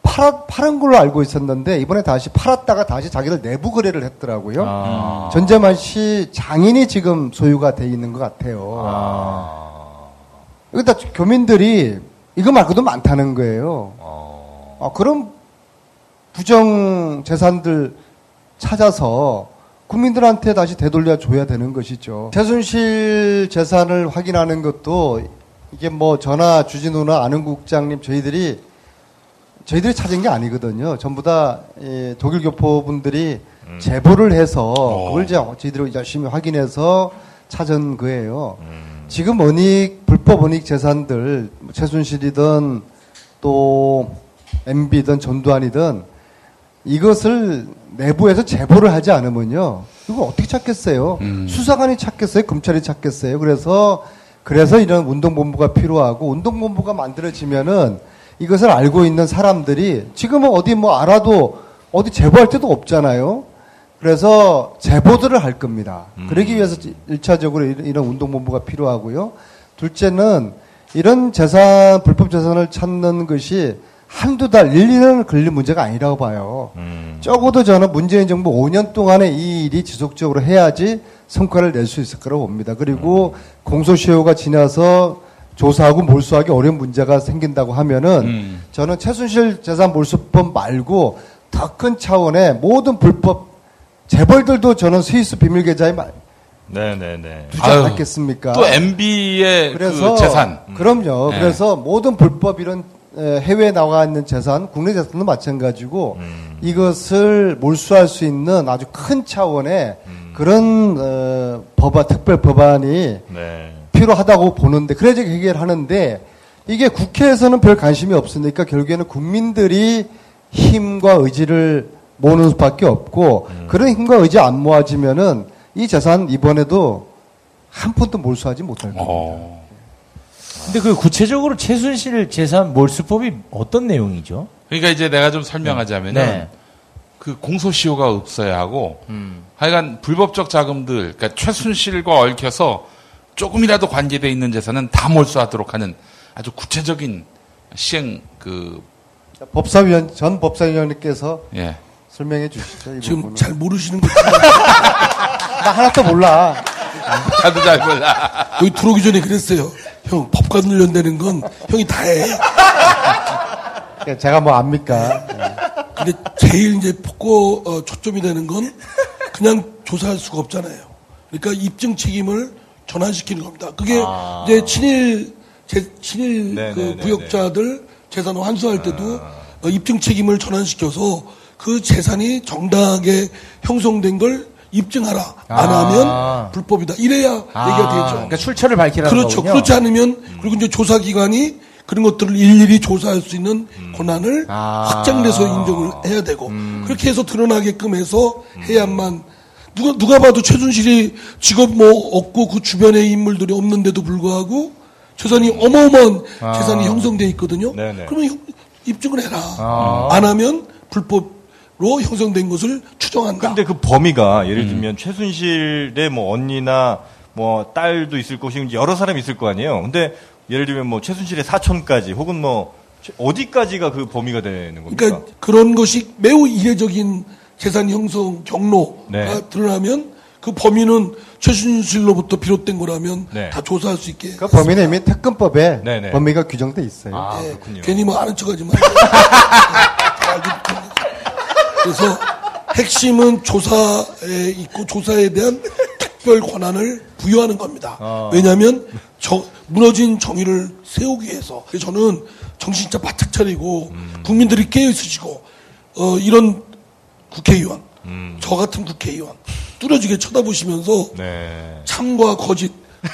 팔아, 파는 걸로 알고 있었는데 이번에 다시 팔았다가 다시 자기들 내부 거래를 했더라고요. 아. 전재만 씨 장인이 지금 소유가 돼 있는 것 같아요. 여기다 교민들이 이거 말고도 많다는 거예요. 아, 그럼 부정 재산들 찾아서 국민들한테 다시 되돌려 줘야 되는 것이죠. 최순실 재산을 확인하는 것도 이게 뭐 전화 주진우나 안흥국장님 저희들이 저희들이 찾은 게 아니거든요. 전부 다 이, 독일 교포분들이 제보를 해서 그걸 이제 저희들이 열심히 확인해서 찾은 거예요. 지금 원익 불법 원익 재산들 뭐 최순실이든 또 MB든 전두환이든 이것을 내부에서 제보를 하지 않으면요. 이거 어떻게 찾겠어요? 수사관이 찾겠어요? 검찰이 찾겠어요? 그래서 그래서 이런 운동본부가 필요하고 운동본부가 만들어지면은 이것을 알고 있는 사람들이 지금은 어디 뭐 알아도 어디 제보할 데도 없잖아요. 그래서 제보들을 할 겁니다. 그러기 위해서 일차적으로 이런 운동본부가 필요하고요. 둘째는 이런 재산, 불법 재산을 찾는 것이 한두 달, 1, 2년 걸릴 문제가 아니라고 봐요. 적어도 저는 문재인 정부 5년 동안에 이 일이 지속적으로 해야지 성과를 낼 수 있을 거라고 봅니다. 그리고 공소시효가 지나서 조사하고 몰수하기 어려운 문제가 생긴다고 하면은 저는 최순실 재산 몰수법 말고 더 큰 차원의 모든 불법 재벌들도 저는 스위스 비밀 계좌에 마- 네, 네, 네. 두지 아유, 않았겠습니까? 또 MB의 그래서 그 재산. 그럼요. 네. 그래서 모든 불법 이런 에, 해외에 나와 있는 재산, 국내 재산도 마찬가지고 이것을 몰수할 수 있는 아주 큰 차원의 그런 어, 법안 특별 법안이 네. 필요하다고 보는데 그래야지 해결하는데 이게 국회에서는 별 관심이 없으니까 결국에는 국민들이 힘과 의지를 모으는 수밖에 없고 그런 힘과 의지 안 모아지면은 이 재산 이번에도 한 푼도 몰수하지 못할 겁니다. 근데 그 구체적으로 최순실 재산 몰수법이 어떤 내용이죠? 그러니까 이제 내가 좀 설명하자면은 네. 그 공소시효가 없어야 하고 하여간 불법적 자금들 그러니까 최순실과 얽혀서 조금이라도 관계돼 있는 재산은 다 몰수하도록 하는 아주 구체적인 시행 그 법사위원 전 법사위원님께서 예. 설명해 주시죠. 이 지금 부분은. 잘 모르시는 거 나 하나도 몰라. 나도 잘 몰라. 여기 들어오기 전에 그랬어요. 형 법관 훈련되는 건 형이 다 해. 제가 뭐 압니까? 근데 제일 이제 폭고 어, 초점이 되는 건 그냥 조사할 수가 없잖아요. 그러니까 입증 책임을 전환시키는 겁니다. 그게 아. 이제 친일 제, 친일 네, 그 네, 네, 부역자들 재산 환수할 때도 어, 입증 책임을 전환시켜서 그 재산이 정당하게 형성된 걸 입증하라. 안 아. 하면 불법이다. 이래야 얘기가 되죠. 그러니까 출처를 밝히라는 그렇죠. 거군요. 그렇지 않으면 그리고 이제 조사기관이 그런 것들을 일일이 조사할 수 있는 권한을 아. 확장돼서 인정을 해야 되고 그렇게 해서 드러나게끔 해서 해야만 누가 누가 봐도 최순실이 직업 뭐 없고 그 주변에 인물들이 없는데도 불구하고 재산이 어마어마한 아. 재산이 형성돼 있거든요. 네네. 그러면 형- 입증을 해라. 아. 안 하면 불법으 로 형성된 것을 추정한다. 근데 그 범위가 예를 음. 들면 최순실의 뭐 언니나 뭐 딸도 있을 것이고 여러 사람이 있을 거 아니에요. 근데 예를 들면 뭐 최순실의 사촌까지 혹은 뭐 최- 어디까지가 그 범위가 되는 겁니까? 그러니까 그런 것이 매우 이례적인 재산 형성 경로가 네. 드러나면 그 범인은 최순실로부터 비롯된 거라면 네. 다 조사할 수 있게. 그 범위는 이미 특검법에 네네. 범위가 규정돼 있어요. 아, 예, 그렇군요. 괜히 뭐 아는 척하지 마. 그래서 핵심은 조사에 있고 조사에 대한 특별 권한을 부여하는 겁니다. 아. 왜냐하면 저- 무너진 정의를 세우기 위해서 저는 정신 진짜 바짝 차리고 음. 국민들이 깨어 있으시고 어, 이런 국회의원 음. 저 같은 국회의원 뚜렷하게 쳐다보시면서 네. 참과 거짓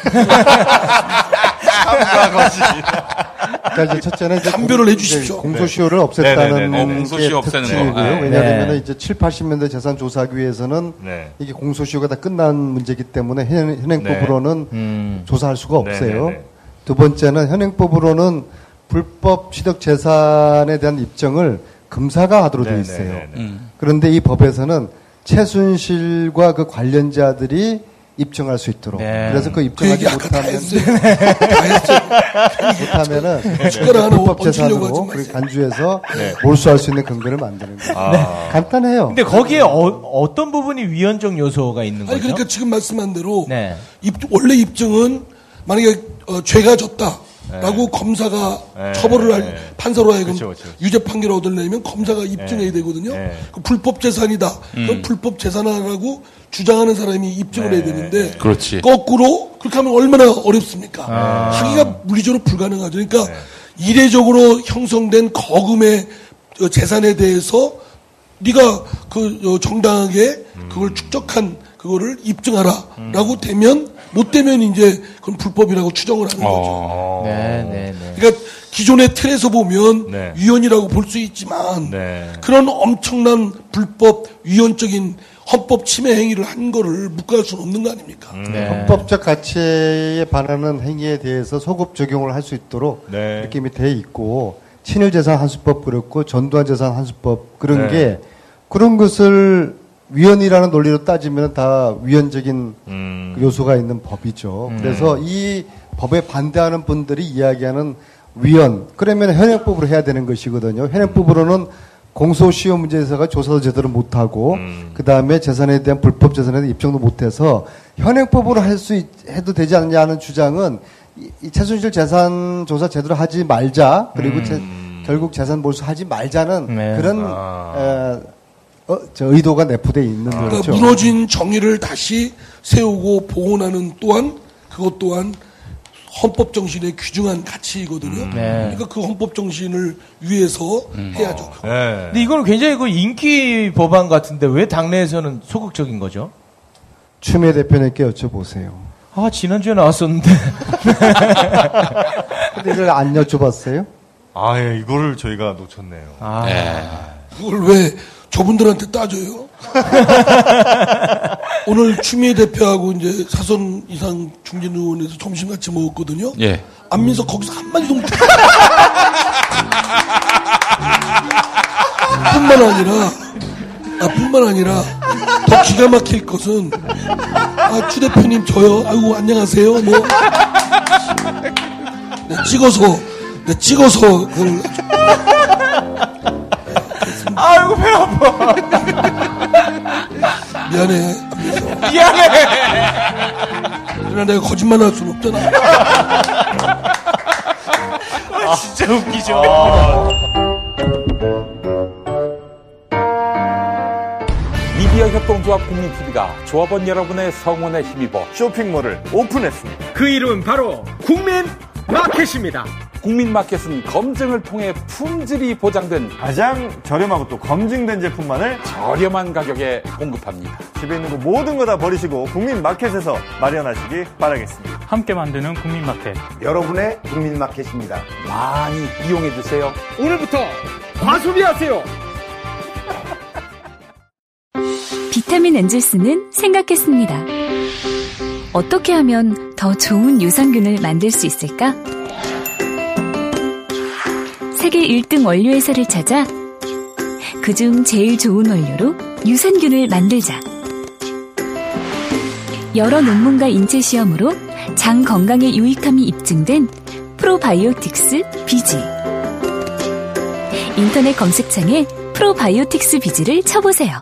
그러니까 이제 첫째는 이제 판별을 공- 해주십시오. 이제 공소시효를 네. 없앴다는 네네네네. 게 공소시효 없애는 거. 특징이고요. 네. 왜냐하면 네. 이제 7, 80년대 재산 조사하기 위해서는 네. 이게 공소시효가 다 끝난 문제이기 때문에 현, 현행법으로는 음. 조사할 수가 없어요. 네네네. 두 번째는 현행법으로는 불법 취득 재산에 대한 입증을 금사가 하도록 되어 있어요. 음. 그런데 이 법에서는 최순실과 그 관련자들이 입증할 수 있도록. 네. 그래서 그그 입증하지 다 못하면 했어요. 다 했어요. 못하면은 숟가락 불법 재산으로. 간주해서 네. 몰수할 수 있는 근거를 만드는 거예요. 아. 간단해요. 근데 거기에 어, 떤 부분이 위헌적 요소가 있는 거죠? 아니 그러니까 지금 말씀한 대로 네. 입- 원래 입증은 만약에 어, 죄가 졌다 라고 검사가 네. 처벌을 할 네. 판결로 판사로 하여금 그쵸, 그쵸, 그쵸. 유죄 판결을 얻으려면 검사가 입증해야 되거든요. 네. 그 불법 재산이다. 그럼 불법 재산이라고 주장하는 사람이 입증을 네. 해야 되는데 그렇지. 거꾸로 그렇게 하면 얼마나 어렵습니까? 하기가 물리적으로 불가능하죠. 그러니까 이례적으로 형성된 거금의 어, 재산에 대해서 네가 그 어, 정당하게 그걸 축적한 그거를 입증하라라고 되면 못 되면 이제 그건 불법이라고 추정을 하는 거죠. 어. 네, 네, 네. 그러니까 기존의 틀에서 보면 네. 위헌이라고 볼 수 있지만 네. 그런 엄청난 불법 위헌적인 헌법 침해 행위를 한 거를 묵과할 수는 없는 거 아닙니까? 네. 헌법적 가치에 반하는 행위에 대해서 소급 적용을 할 수 있도록 네. 이미 돼 있고 친일 재산 한수법 그렇고 전두환 재산 한수법 그런 네. 게 그런 것을 위헌이라는 논리로 따지면 다 위헌적인 음. 요소가 있는 법이죠. 그래서 이 법에 반대하는 분들이 이야기하는 위헌 그러면 현행법으로 해야 되는 것이거든요. 현행법으로는 공소시효 문제에서가 조사도 제대로 못하고 음. 그 다음에 재산에 대한 불법 재산에 대한 입증도 못해서 현행법으로 할 수 해도 되지 않느냐는 주장은 이, 이 최순실 재산 조사 제대로 하지 말자 그리고 재- 결국 재산 몰수하지 말자는 네. 그런 아. 에, 어, 저 의도가 내포돼 있는 그러니까 거죠. 무너진 정의를 다시 세우고 복원하는 또한 그것 또한 헌법 정신에 귀중한 가치이거든요. 네. 그러니까 그 헌법 정신을 위해서 해야죠. 네. 근데 이거는 굉장히 그 인기 법안 같은데 왜 당내에서는 소극적인 거죠? 추미애 대표님께 여쭤보세요. 아, 지난주에 나왔었는데. 근데 이걸 안 여쭤봤어요? 아, 예, 이거를 저희가 놓쳤네요. 아. 그걸 왜 저분들한테 따져요? 오늘 추미애 대표하고 이제 사선 이상 중진 의원에서 점심 같이 먹었거든요. 예. 안민석 거기서 한마디도 못 뿐만 아니라 아 뿐만 아니라 더 기가 막힐 것은 아 추 대표님 저요 아이고 안녕하세요 뭐 네, 찍어서 네, 찍어서 그걸 아이고 배 아파. 미안해 안민석 미안해. 그러나 내가 거짓말 할 수는 없잖아 아, 진짜 웃기죠. 미디어 협동조합 국민TV가 조합원 여러분의 성원에 힘입어 쇼핑몰을 오픈했습니다. 그 이름 바로 국민 마켓입니다. 국민마켓은 검증을 통해 품질이 보장된 가장 저렴하고 또 검증된 제품만을 저렴한 가격에 공급합니다. 집에 있는 거 모든 거 다 버리시고 국민마켓에서 마련하시기 바라겠습니다. 함께 만드는 국민마켓. 여러분의 국민마켓입니다. 많이 이용해 주세요. 오늘부터 과소비하세요. 비타민 엔젤스는 생각했습니다. 어떻게 하면 더 좋은 유산균을 만들 수 있을까? 세계 1등 원료 회사를 찾아 그중 제일 좋은 원료로 유산균을 만들자. 여러 논문과 인체 시험으로 장 건강에 유익함이 입증된 프로바이오틱스 비지. 인터넷 검색창에 프로바이오틱스 비지를 쳐보세요.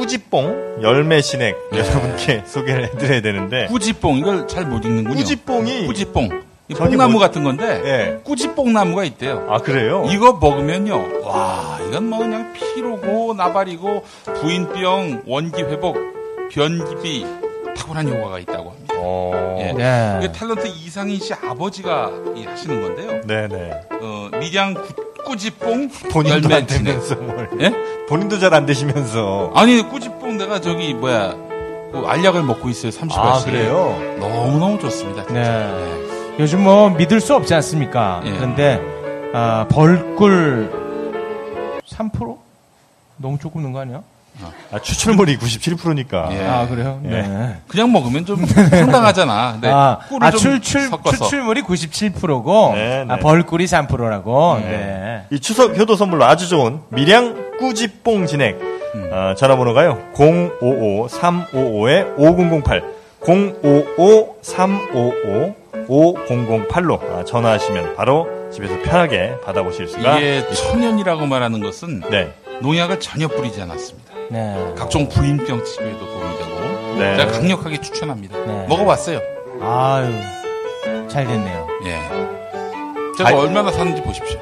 꾸지뽕 열매 신액 여러분께 소개를 해드려야 되는데 꾸지뽕 이걸 잘 못 읽는군요. 꾸지뽕이 꾸지뽕. 뽕나무 뭐- 같은 건데 예. 꾸지뽕 나무가 있대요. 아 그래요? 이거 먹으면요, 와 이건 뭐 그냥 피로고 나발이고 부인병, 원기 회복, 변기비 탁월한 효과가 있다고 합니다. 예. 네. 이게 탤런트 이상인 씨 아버지가 이 하시는 건데요. 네네. 어, 구, 꾸지뽕 본인도 열매 안. 되면서 뭘? 예? 본인도 잘 안 되시면서 아니 꾸지뽕 내가 저기 뭐야 그 알약을 먹고 있어요 30알씩. 아, 그래요? 너무 너무 좋습니다. 진짜. 네. 요즘 뭐 믿을 수 없지 않습니까? 예. 그런데 아, 벌꿀 3%? 너무 조금 넣은 거 아니야? 아, 추출물이 97%니까. 예. 아 그래요? 예. 네. 그냥 먹으면 좀 상당하잖아. 네. 아, 꿀을 아, 좀 출출, 섞어서. 추출물이 97%고 네, 네. 아, 벌꿀이 3%라고. 네. 네. 이 추석 효도 선물로 아주 좋은 밀양 꾸지뽕 진액. 음. 어, 전화번호가요. 055-355-5008. 055-355-5008로 아, 전화하시면 바로 집에서 편하게 받아보실 수가 이게 있습니다. 천연이라고 말하는 것은 네. 농약을 전혀 뿌리지 않았습니다. 네. 각종 부인병 치료에도 도움이 되고 네. 제가 강력하게 추천합니다. 네. 먹어봤어요. 아유, 잘 됐네요. 예. 제가 아이- 얼마나 사는지 보십시오.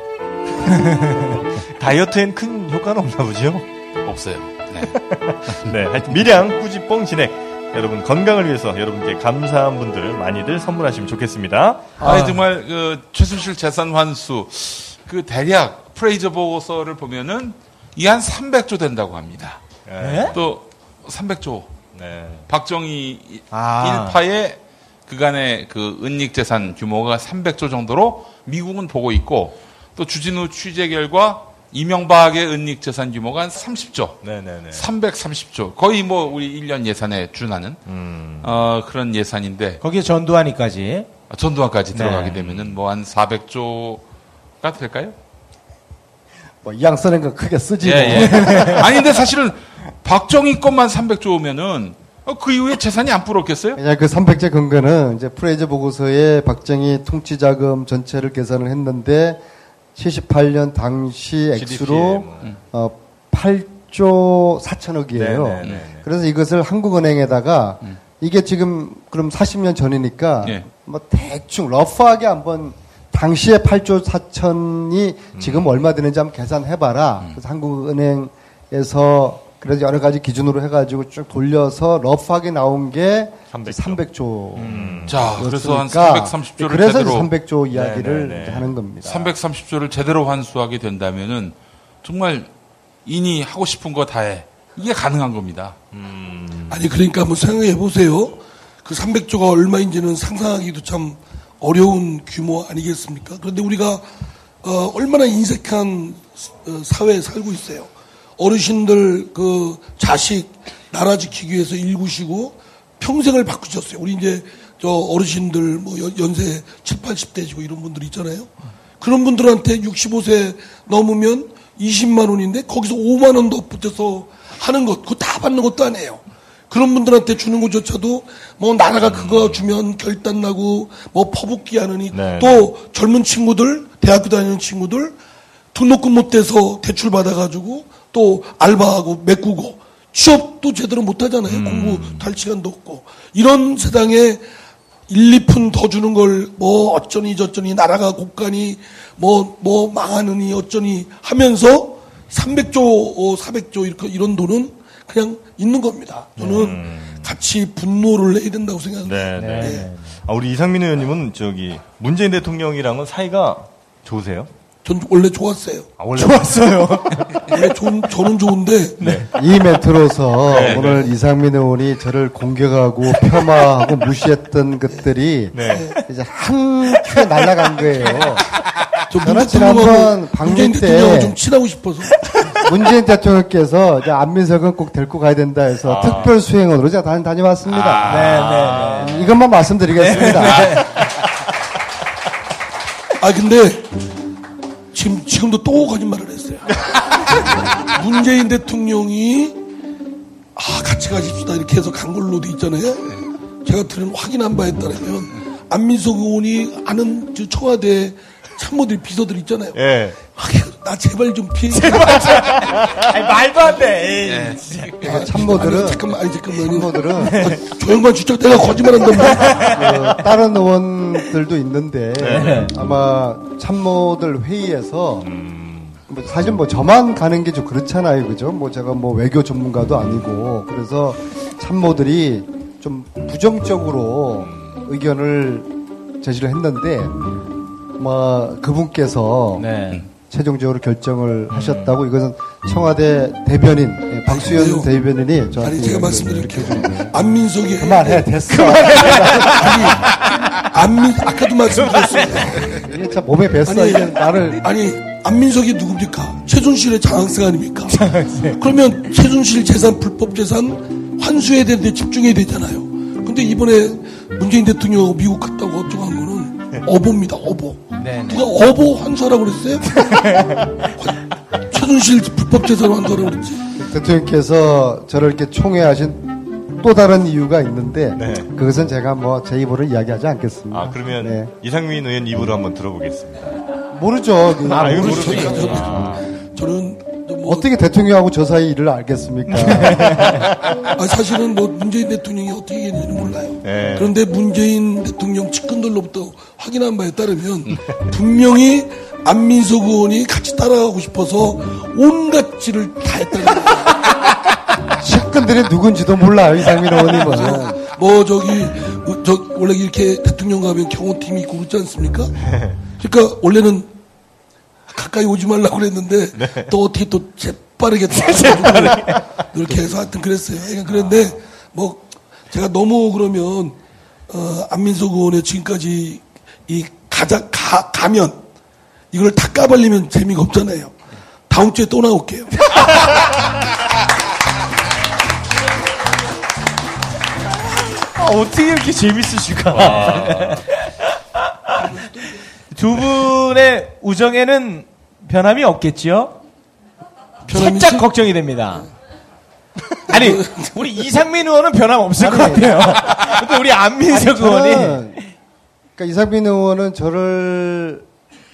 다이어트엔 큰 효과는 없나 보죠? 없어요. 네. 네, 하여튼 밀양 꾸지뽕 진액. 여러분 건강을 위해서 여러분께 감사한 분들 많이들 선물하시면 좋겠습니다. 아, 정말 그 최순실 재산 환수 그 대략 프레이저 보고서를 보면은 이 한 300조 된다고 합니다. 네? 또 300조. 네. 박정희 아. 일파의 그간의 그 은닉 재산 규모가 300조 정도로 미국은 보고 있고 또 주진우 취재 결과 이명박의 은닉 재산 규모가 한 30조. 네네네. 330조. 거의 뭐 우리 1년 예산에 준하는 음. 어, 그런 예산인데 거기에 전두환이까지. 아, 전두환까지 네. 들어가게 되면은 뭐 한 400조가 될까요? 뭐 이양 쓰는 거 크게 쓰지. 예, 뭐. 예. 아니 근데 사실은 박정희 것만 300조면은 어, 그 이후에 재산이 안 불었겠어요? 왜냐 그 300제 근거는 이제 프레이저 보고서에 박정희 통치 자금 전체를 계산을 했는데 78년 당시 액수로 GDP. 어 8조 4천억이에요. 네, 네, 네, 네. 그래서 이것을 한국은행에다가 이게 지금 그럼 40년 전이니까 예. 뭐 대충 러프하게 한번 당시에 8조 4천이 지금 얼마 되는지 한번 계산해봐라. 그래서 한국은행에서 그래서 여러 가지 기준으로 해가지고 쭉 돌려서 러프하게 나온 게 300조. 자, 그래서 한 였으니까 330조를 그래서 제대로 300조 이야기를 네네네. 이제 하는 겁니다. 330조를 제대로 환수하게 된다면은 정말 인이 하고 싶은 거 다 해. 이게 가능한 겁니다. 아니 그러니까 한번 생각해 보세요. 그 300조가 얼마인지는 상상하기도 참 어려운 규모 아니겠습니까? 그런데 우리가 어, 얼마나 인색한 어, 사회에 살고 있어요. 어르신들 그 자식 나라 지키기 위해서 일구시고 평생을 바꾸셨어요. 우리 이제 저 어르신들 뭐 연- 연세 7, 80대시고 이런 분들 있잖아요. 그런 분들한테 65세 넘으면 20만 원인데 거기서 5만 원 더 붙여서 하는 것, 그거 다 받는 것도 아니에요. 그런 분들한테 주는 것조차도 뭐 나라가 그거 주면 결단 나고 뭐 퍼붓기 하느니 네, 또 젊은 친구들 대학교 다니는 친구들 등록금 못 대서 대출 받아가지고 또 알바하고 메꾸고 취업도 제대로 못 하잖아요. 공부 할 시간도 없고 이런 세상에 1, 2푼 더 주는 걸 뭐 어쩌니 저쩌니 나라가 곳간이 뭐뭐 망하느니 어쩌니 하면서 300조, 어, 400조 이렇게 이런 돈은 그냥 있는 겁니다. 저는 같이 분노를 내야 된다고 생각합니다. 네, 네. 아, 우리 이상민 의원님은 저기 문재인 대통령이랑은 사이가 좋으세요? 전 원래 좋았어요. 아, 원래 좋았어요. 원래 좋은, 저는 좋은데 이 멘트로서 네, 오늘 이상민 의원이 저를 공격하고 폄하하고 무시했던 것들이 네. 이제 한 큐에 날아간 거예요. 저 저는 문재인 지난번 대통령하고 방미 문재인 대통령하고 때좀 친하고 싶어서 문재인 대통령께서 이제 안민석은 꼭 데리고 가야 된다 해서 아. 특별 수행원으로 제가 다, 다녀왔습니다. 아. 네, 네, 이것만 말씀드리겠습니다. 아 근데 지금 지금도 또 거짓말을 했어요. 문재인 대통령이 아 같이 가십시다 이렇게 해서 간 걸로 돼 있잖아요. 제가 들은 확인한 바에 따르면 안민석 의원이 아는 저 청와대 참모들 비서들 있잖아요. 예. 나 제발 좀 피해. 아니, 말도 안 돼. 에이, 진짜. 아, 참모들은 아니, 잠깐만, 아니 잠깐만. 참모들은 아, 저 양반 진짜 내가 거짓말한단 말이야. 그 다른 의원들도 있는데 네. 아마 참모들 회의에서 뭐 사실 뭐 저만 가는 게 좀 그렇잖아요, 그죠? 뭐 제가 뭐 외교 전문가도 아니고 그래서 참모들이 좀 부정적으로 의견을 제시를 했는데 뭐 그분께서 네. 최종적으로 결정을 하셨다고 이것은 청와대 대변인 예, 박수현 대변인이 저한테 아니 제가 말씀드릴게요. 안민석이 그만해 됐어. 아니 안민 아까도 말씀드렸습니다. 이게 참 몸에 뱄어 아니, 이게 나를 아니 안민석이 누굽니까? 최순실의 장학생 아닙니까? 그러면 최순실 재산 불법 재산 환수해야 되는데 집중해야 되잖아요. 근데 이번에 문재인 대통령하고 미국 갔다고 어쩌고 한 거는 어보입니다. 어보. 네, 네. 누가 어보 환수하라고 그랬어요? 최순실 불법 재산 환수하라고 그랬지. 대통령께서 저를 이렇게 총회하신 또 다른 이유가 있는데 그것은 제가 뭐 제 입으로 이야기하지 않겠습니다. 아, 그러면 네. 이상민 의원 입으로 한번 들어보겠습니다. 모르죠. 그- 아, 모르죠. 모르죠. 아. 저는 어떻게 대통령하고 저 사이 일을 알겠습니까? 아, 사실은 뭐 문재인 대통령이 어떻게 했는지 몰라요. 네. 그런데 문재인 대통령 측근들로부터 확인한 바에 따르면 분명히 안민석 의원이 같이 따라가고 싶어서 온갖 짓을 다 했다는 거예요. 측근들이 누군지도 몰라요, 이상민 의원님은. 뭐 저기 뭐저 원래 이렇게 대통령 가면 경호팀이 있고 그렇지 않습니까? 그러니까 원래는 가까이 오지 말라고 그랬는데 또 어떻게 또 재빠르게 또 이렇게 해서 하여튼 그랬어요. 그러니까 그런데 뭐 제가 너무 그러면 어, 안민석 의원의 지금까지 이 가자 가 가면 이걸 다 까발리면 재미가 없잖아요. 다음 주에 또 나올게요. 아, 어떻게 이렇게 재밌으실까? 두 분의 우정에는 변함이 없겠지요? 살짝 있어요? 걱정이 됩니다. 아니, 우리 이상민 의원은 변함 없을 것. 같아요. 근데 우리 안민석 아니, 의원이 그러니까 이상민 의원은 저를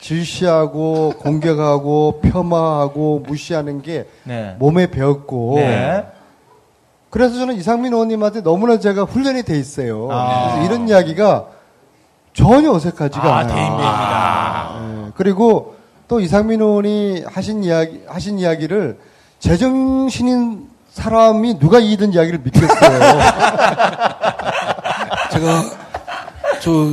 질시하고 공격하고 폄하하고 무시하는 게 네. 몸에 배었고 네. 그래서 저는 이상민 의원님한테 너무나 제가 훈련이 돼 있어요. 아. 그래서 이런 이야기가 전혀 어색하지가 아, 않아요. 대인배입니다. 예, 그리고 또 이상민 의원이 하신 이야기 하신 이야기를 제정신인 사람이 누가 이든 이야기를 믿겠어요. 제가 저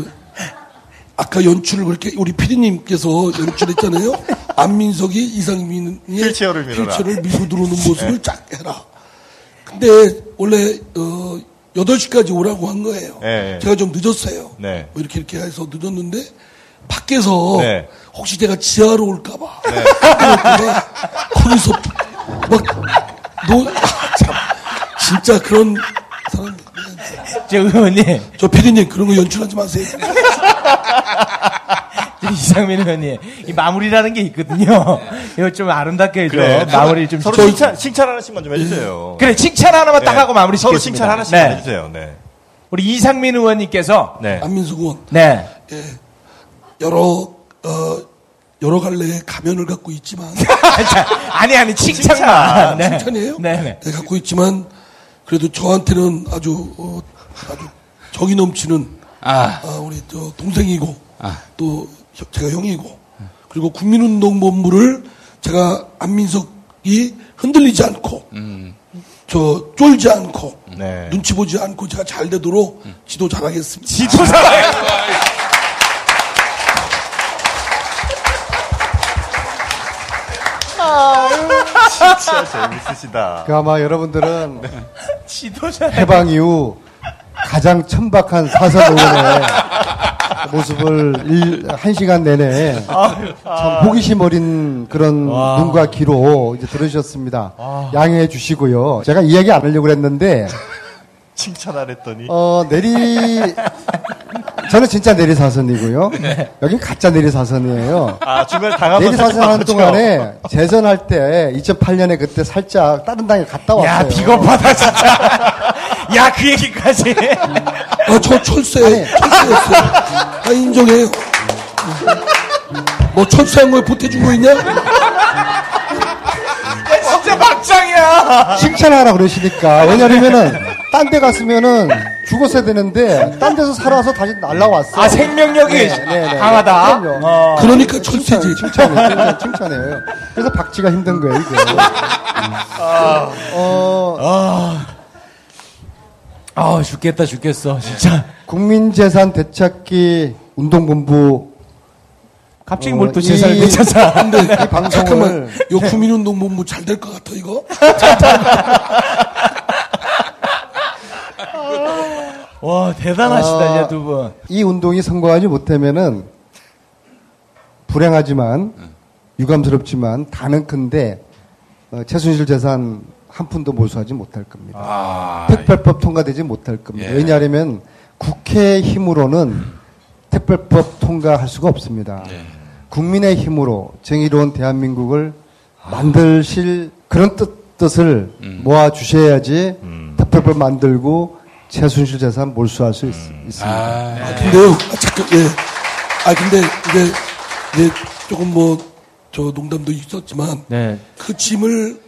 아까 연출을 그렇게 우리 피디님께서 연출했잖아요. 안민석이 이상민의 휠체어를 밀어라. 휠체어를 밀고 들어오는 모습을 네. 쫙 해라. 근데 원래 어 8시까지 오라고 한 거예요. 네, 네. 제가 좀 늦었어요. 네. 뭐 이렇게 이렇게 해서 늦었는데 밖에서 네. 혹시 내가 지하로 올까봐 그랬더니 거기서 막너 아, 참 진짜 그런 사람 저 의원님 저 피디님 그런 거 연출하지 마세요. 이상민 의원님 이 마무리라는 게 있거든요. 이거 좀 아름답게 해줘. 그래. 마무리 좀 서로 저- 칭찬, 칭찬 하나씩만 좀 해주세요. 그래 칭찬 하나만 딱 네. 하고 마무리 서로. 칭찬 하나씩 만 해주세요. 네. 우리 이상민 의원님께서 네. 안민석 의원 네. 예, 여러 어, 여러 갈래의 가면을 갖고 있지만 아니 아니 칭찬만. 네. 칭찬이에요? 네, 네. 갖고 있지만 그래도 저한테는 아주 어, 아주 정이 넘치는 아. 아, 우리 저 동생이고 또 혀- 제가 형이고 그리고 국민운동본부를 제가 안민석이 흔들리지 않고 저 쫄지 않고 네. 눈치 보지 않고 제가 잘 되도록 지도 잘하겠습니다. 지도 잘하겠 진짜 재밌으시다. 그 아마 여러분들은 지도자 해방 이후 가장 천박한 사선 의원의 모습을 일, 한 시간 내내 참 호기심 어린 그런 와. 눈과 귀로 이제 들으셨습니다. 양해해 주시고요. 제가 이야기 안 하려고 그랬는데 칭찬하랬더니. 어, 내리, 저는 진짜 내리사선이고요. 여기 가짜 내리사선이에요. 아, 중간에 당한 내리사선 하는 동안에 재선할 때 2008년에 그때 살짝 다른 당에 갔다 왔어요. 야 비겁하다 진짜. 야 그 얘기까지. 아, 저 철새, 철새였어요. 아, 인정해요. 뭐 철새한 거에 보태준 거 있냐? 야 진짜 막장이야. 칭찬하라 그러시니까. 왜냐면은, 딴 데 갔으면은 죽었어야 되는데, 딴 데서 살아서 다시 날라왔어. 아 생명력이 강하다. 그럼요. 어. 그러니까 철새지. 칭찬이에요. 칭찬, 칭찬이에요. 그래서 박쥐가 힘든 거예요, 이게. 어, 아 죽겠다 죽겠어 진짜. 국민재산 되찾기 운동본부. 갑자기 어, 뭘또 이- 재산을 되찾아. 근데 이 방송을 잠깐만, 요 국민운동본부 잘 될 것 같아 이거? 와 대단하시다 아, 이제 두 분. 이 운동이 성공하지 못하면은 불행하지만 유감스럽지만 다는 큰데 어, 최순실 재산 한 푼도 몰수하지 못할 겁니다. 아, 특별법 통과되지 못할 겁니다. 예. 왜냐하면 국회 힘으로는 특별법 통과할 수가 없습니다. 예. 국민의 힘으로 정의로운 대한민국을 만들실 그런 뜻, 뜻을 음. 모아 주셔야지 특별법 만들고 최순실 재산 몰수할 수 있, 습니다 아, 근데요, 아, 잠깐, 예. 아, 근데 이게, 이게 조금 뭐, 저 농담도 있었지만, 네. 그 짐을,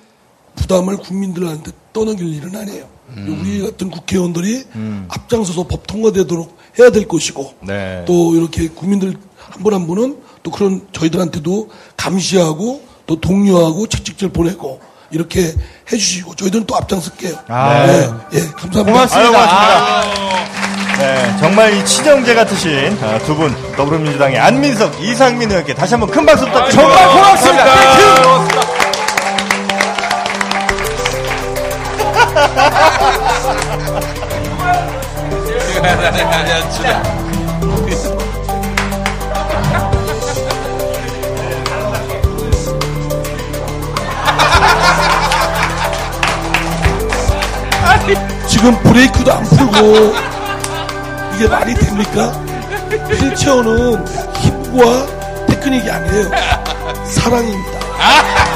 부담을 국민들한테 떠넘길 일은 아니에요. 우리 같은 국회의원들이 앞장서서 법 통과되도록 해야 될 것이고, 네. 또 이렇게 국민들 한분한 분은 또 그런 저희들한테도 감시하고 또 독려하고 책찍질 보내고 이렇게 해주시고 저희들은 또 앞장설게요. 아. 네, 예, 감사합니다. 아유, 고맙습니다. 네, 정말 이 친형제 같으신 아, 두분 더불어민주당의 안민석, 이상민 의원께 다시 한번 큰 박수 부탁드립니다. 정말 고맙습니다. 지금 브레이크도 안 풀고 이게 말이 됩니까? 휠체어는 힘과 테크닉이 아니에요. 사랑입니다.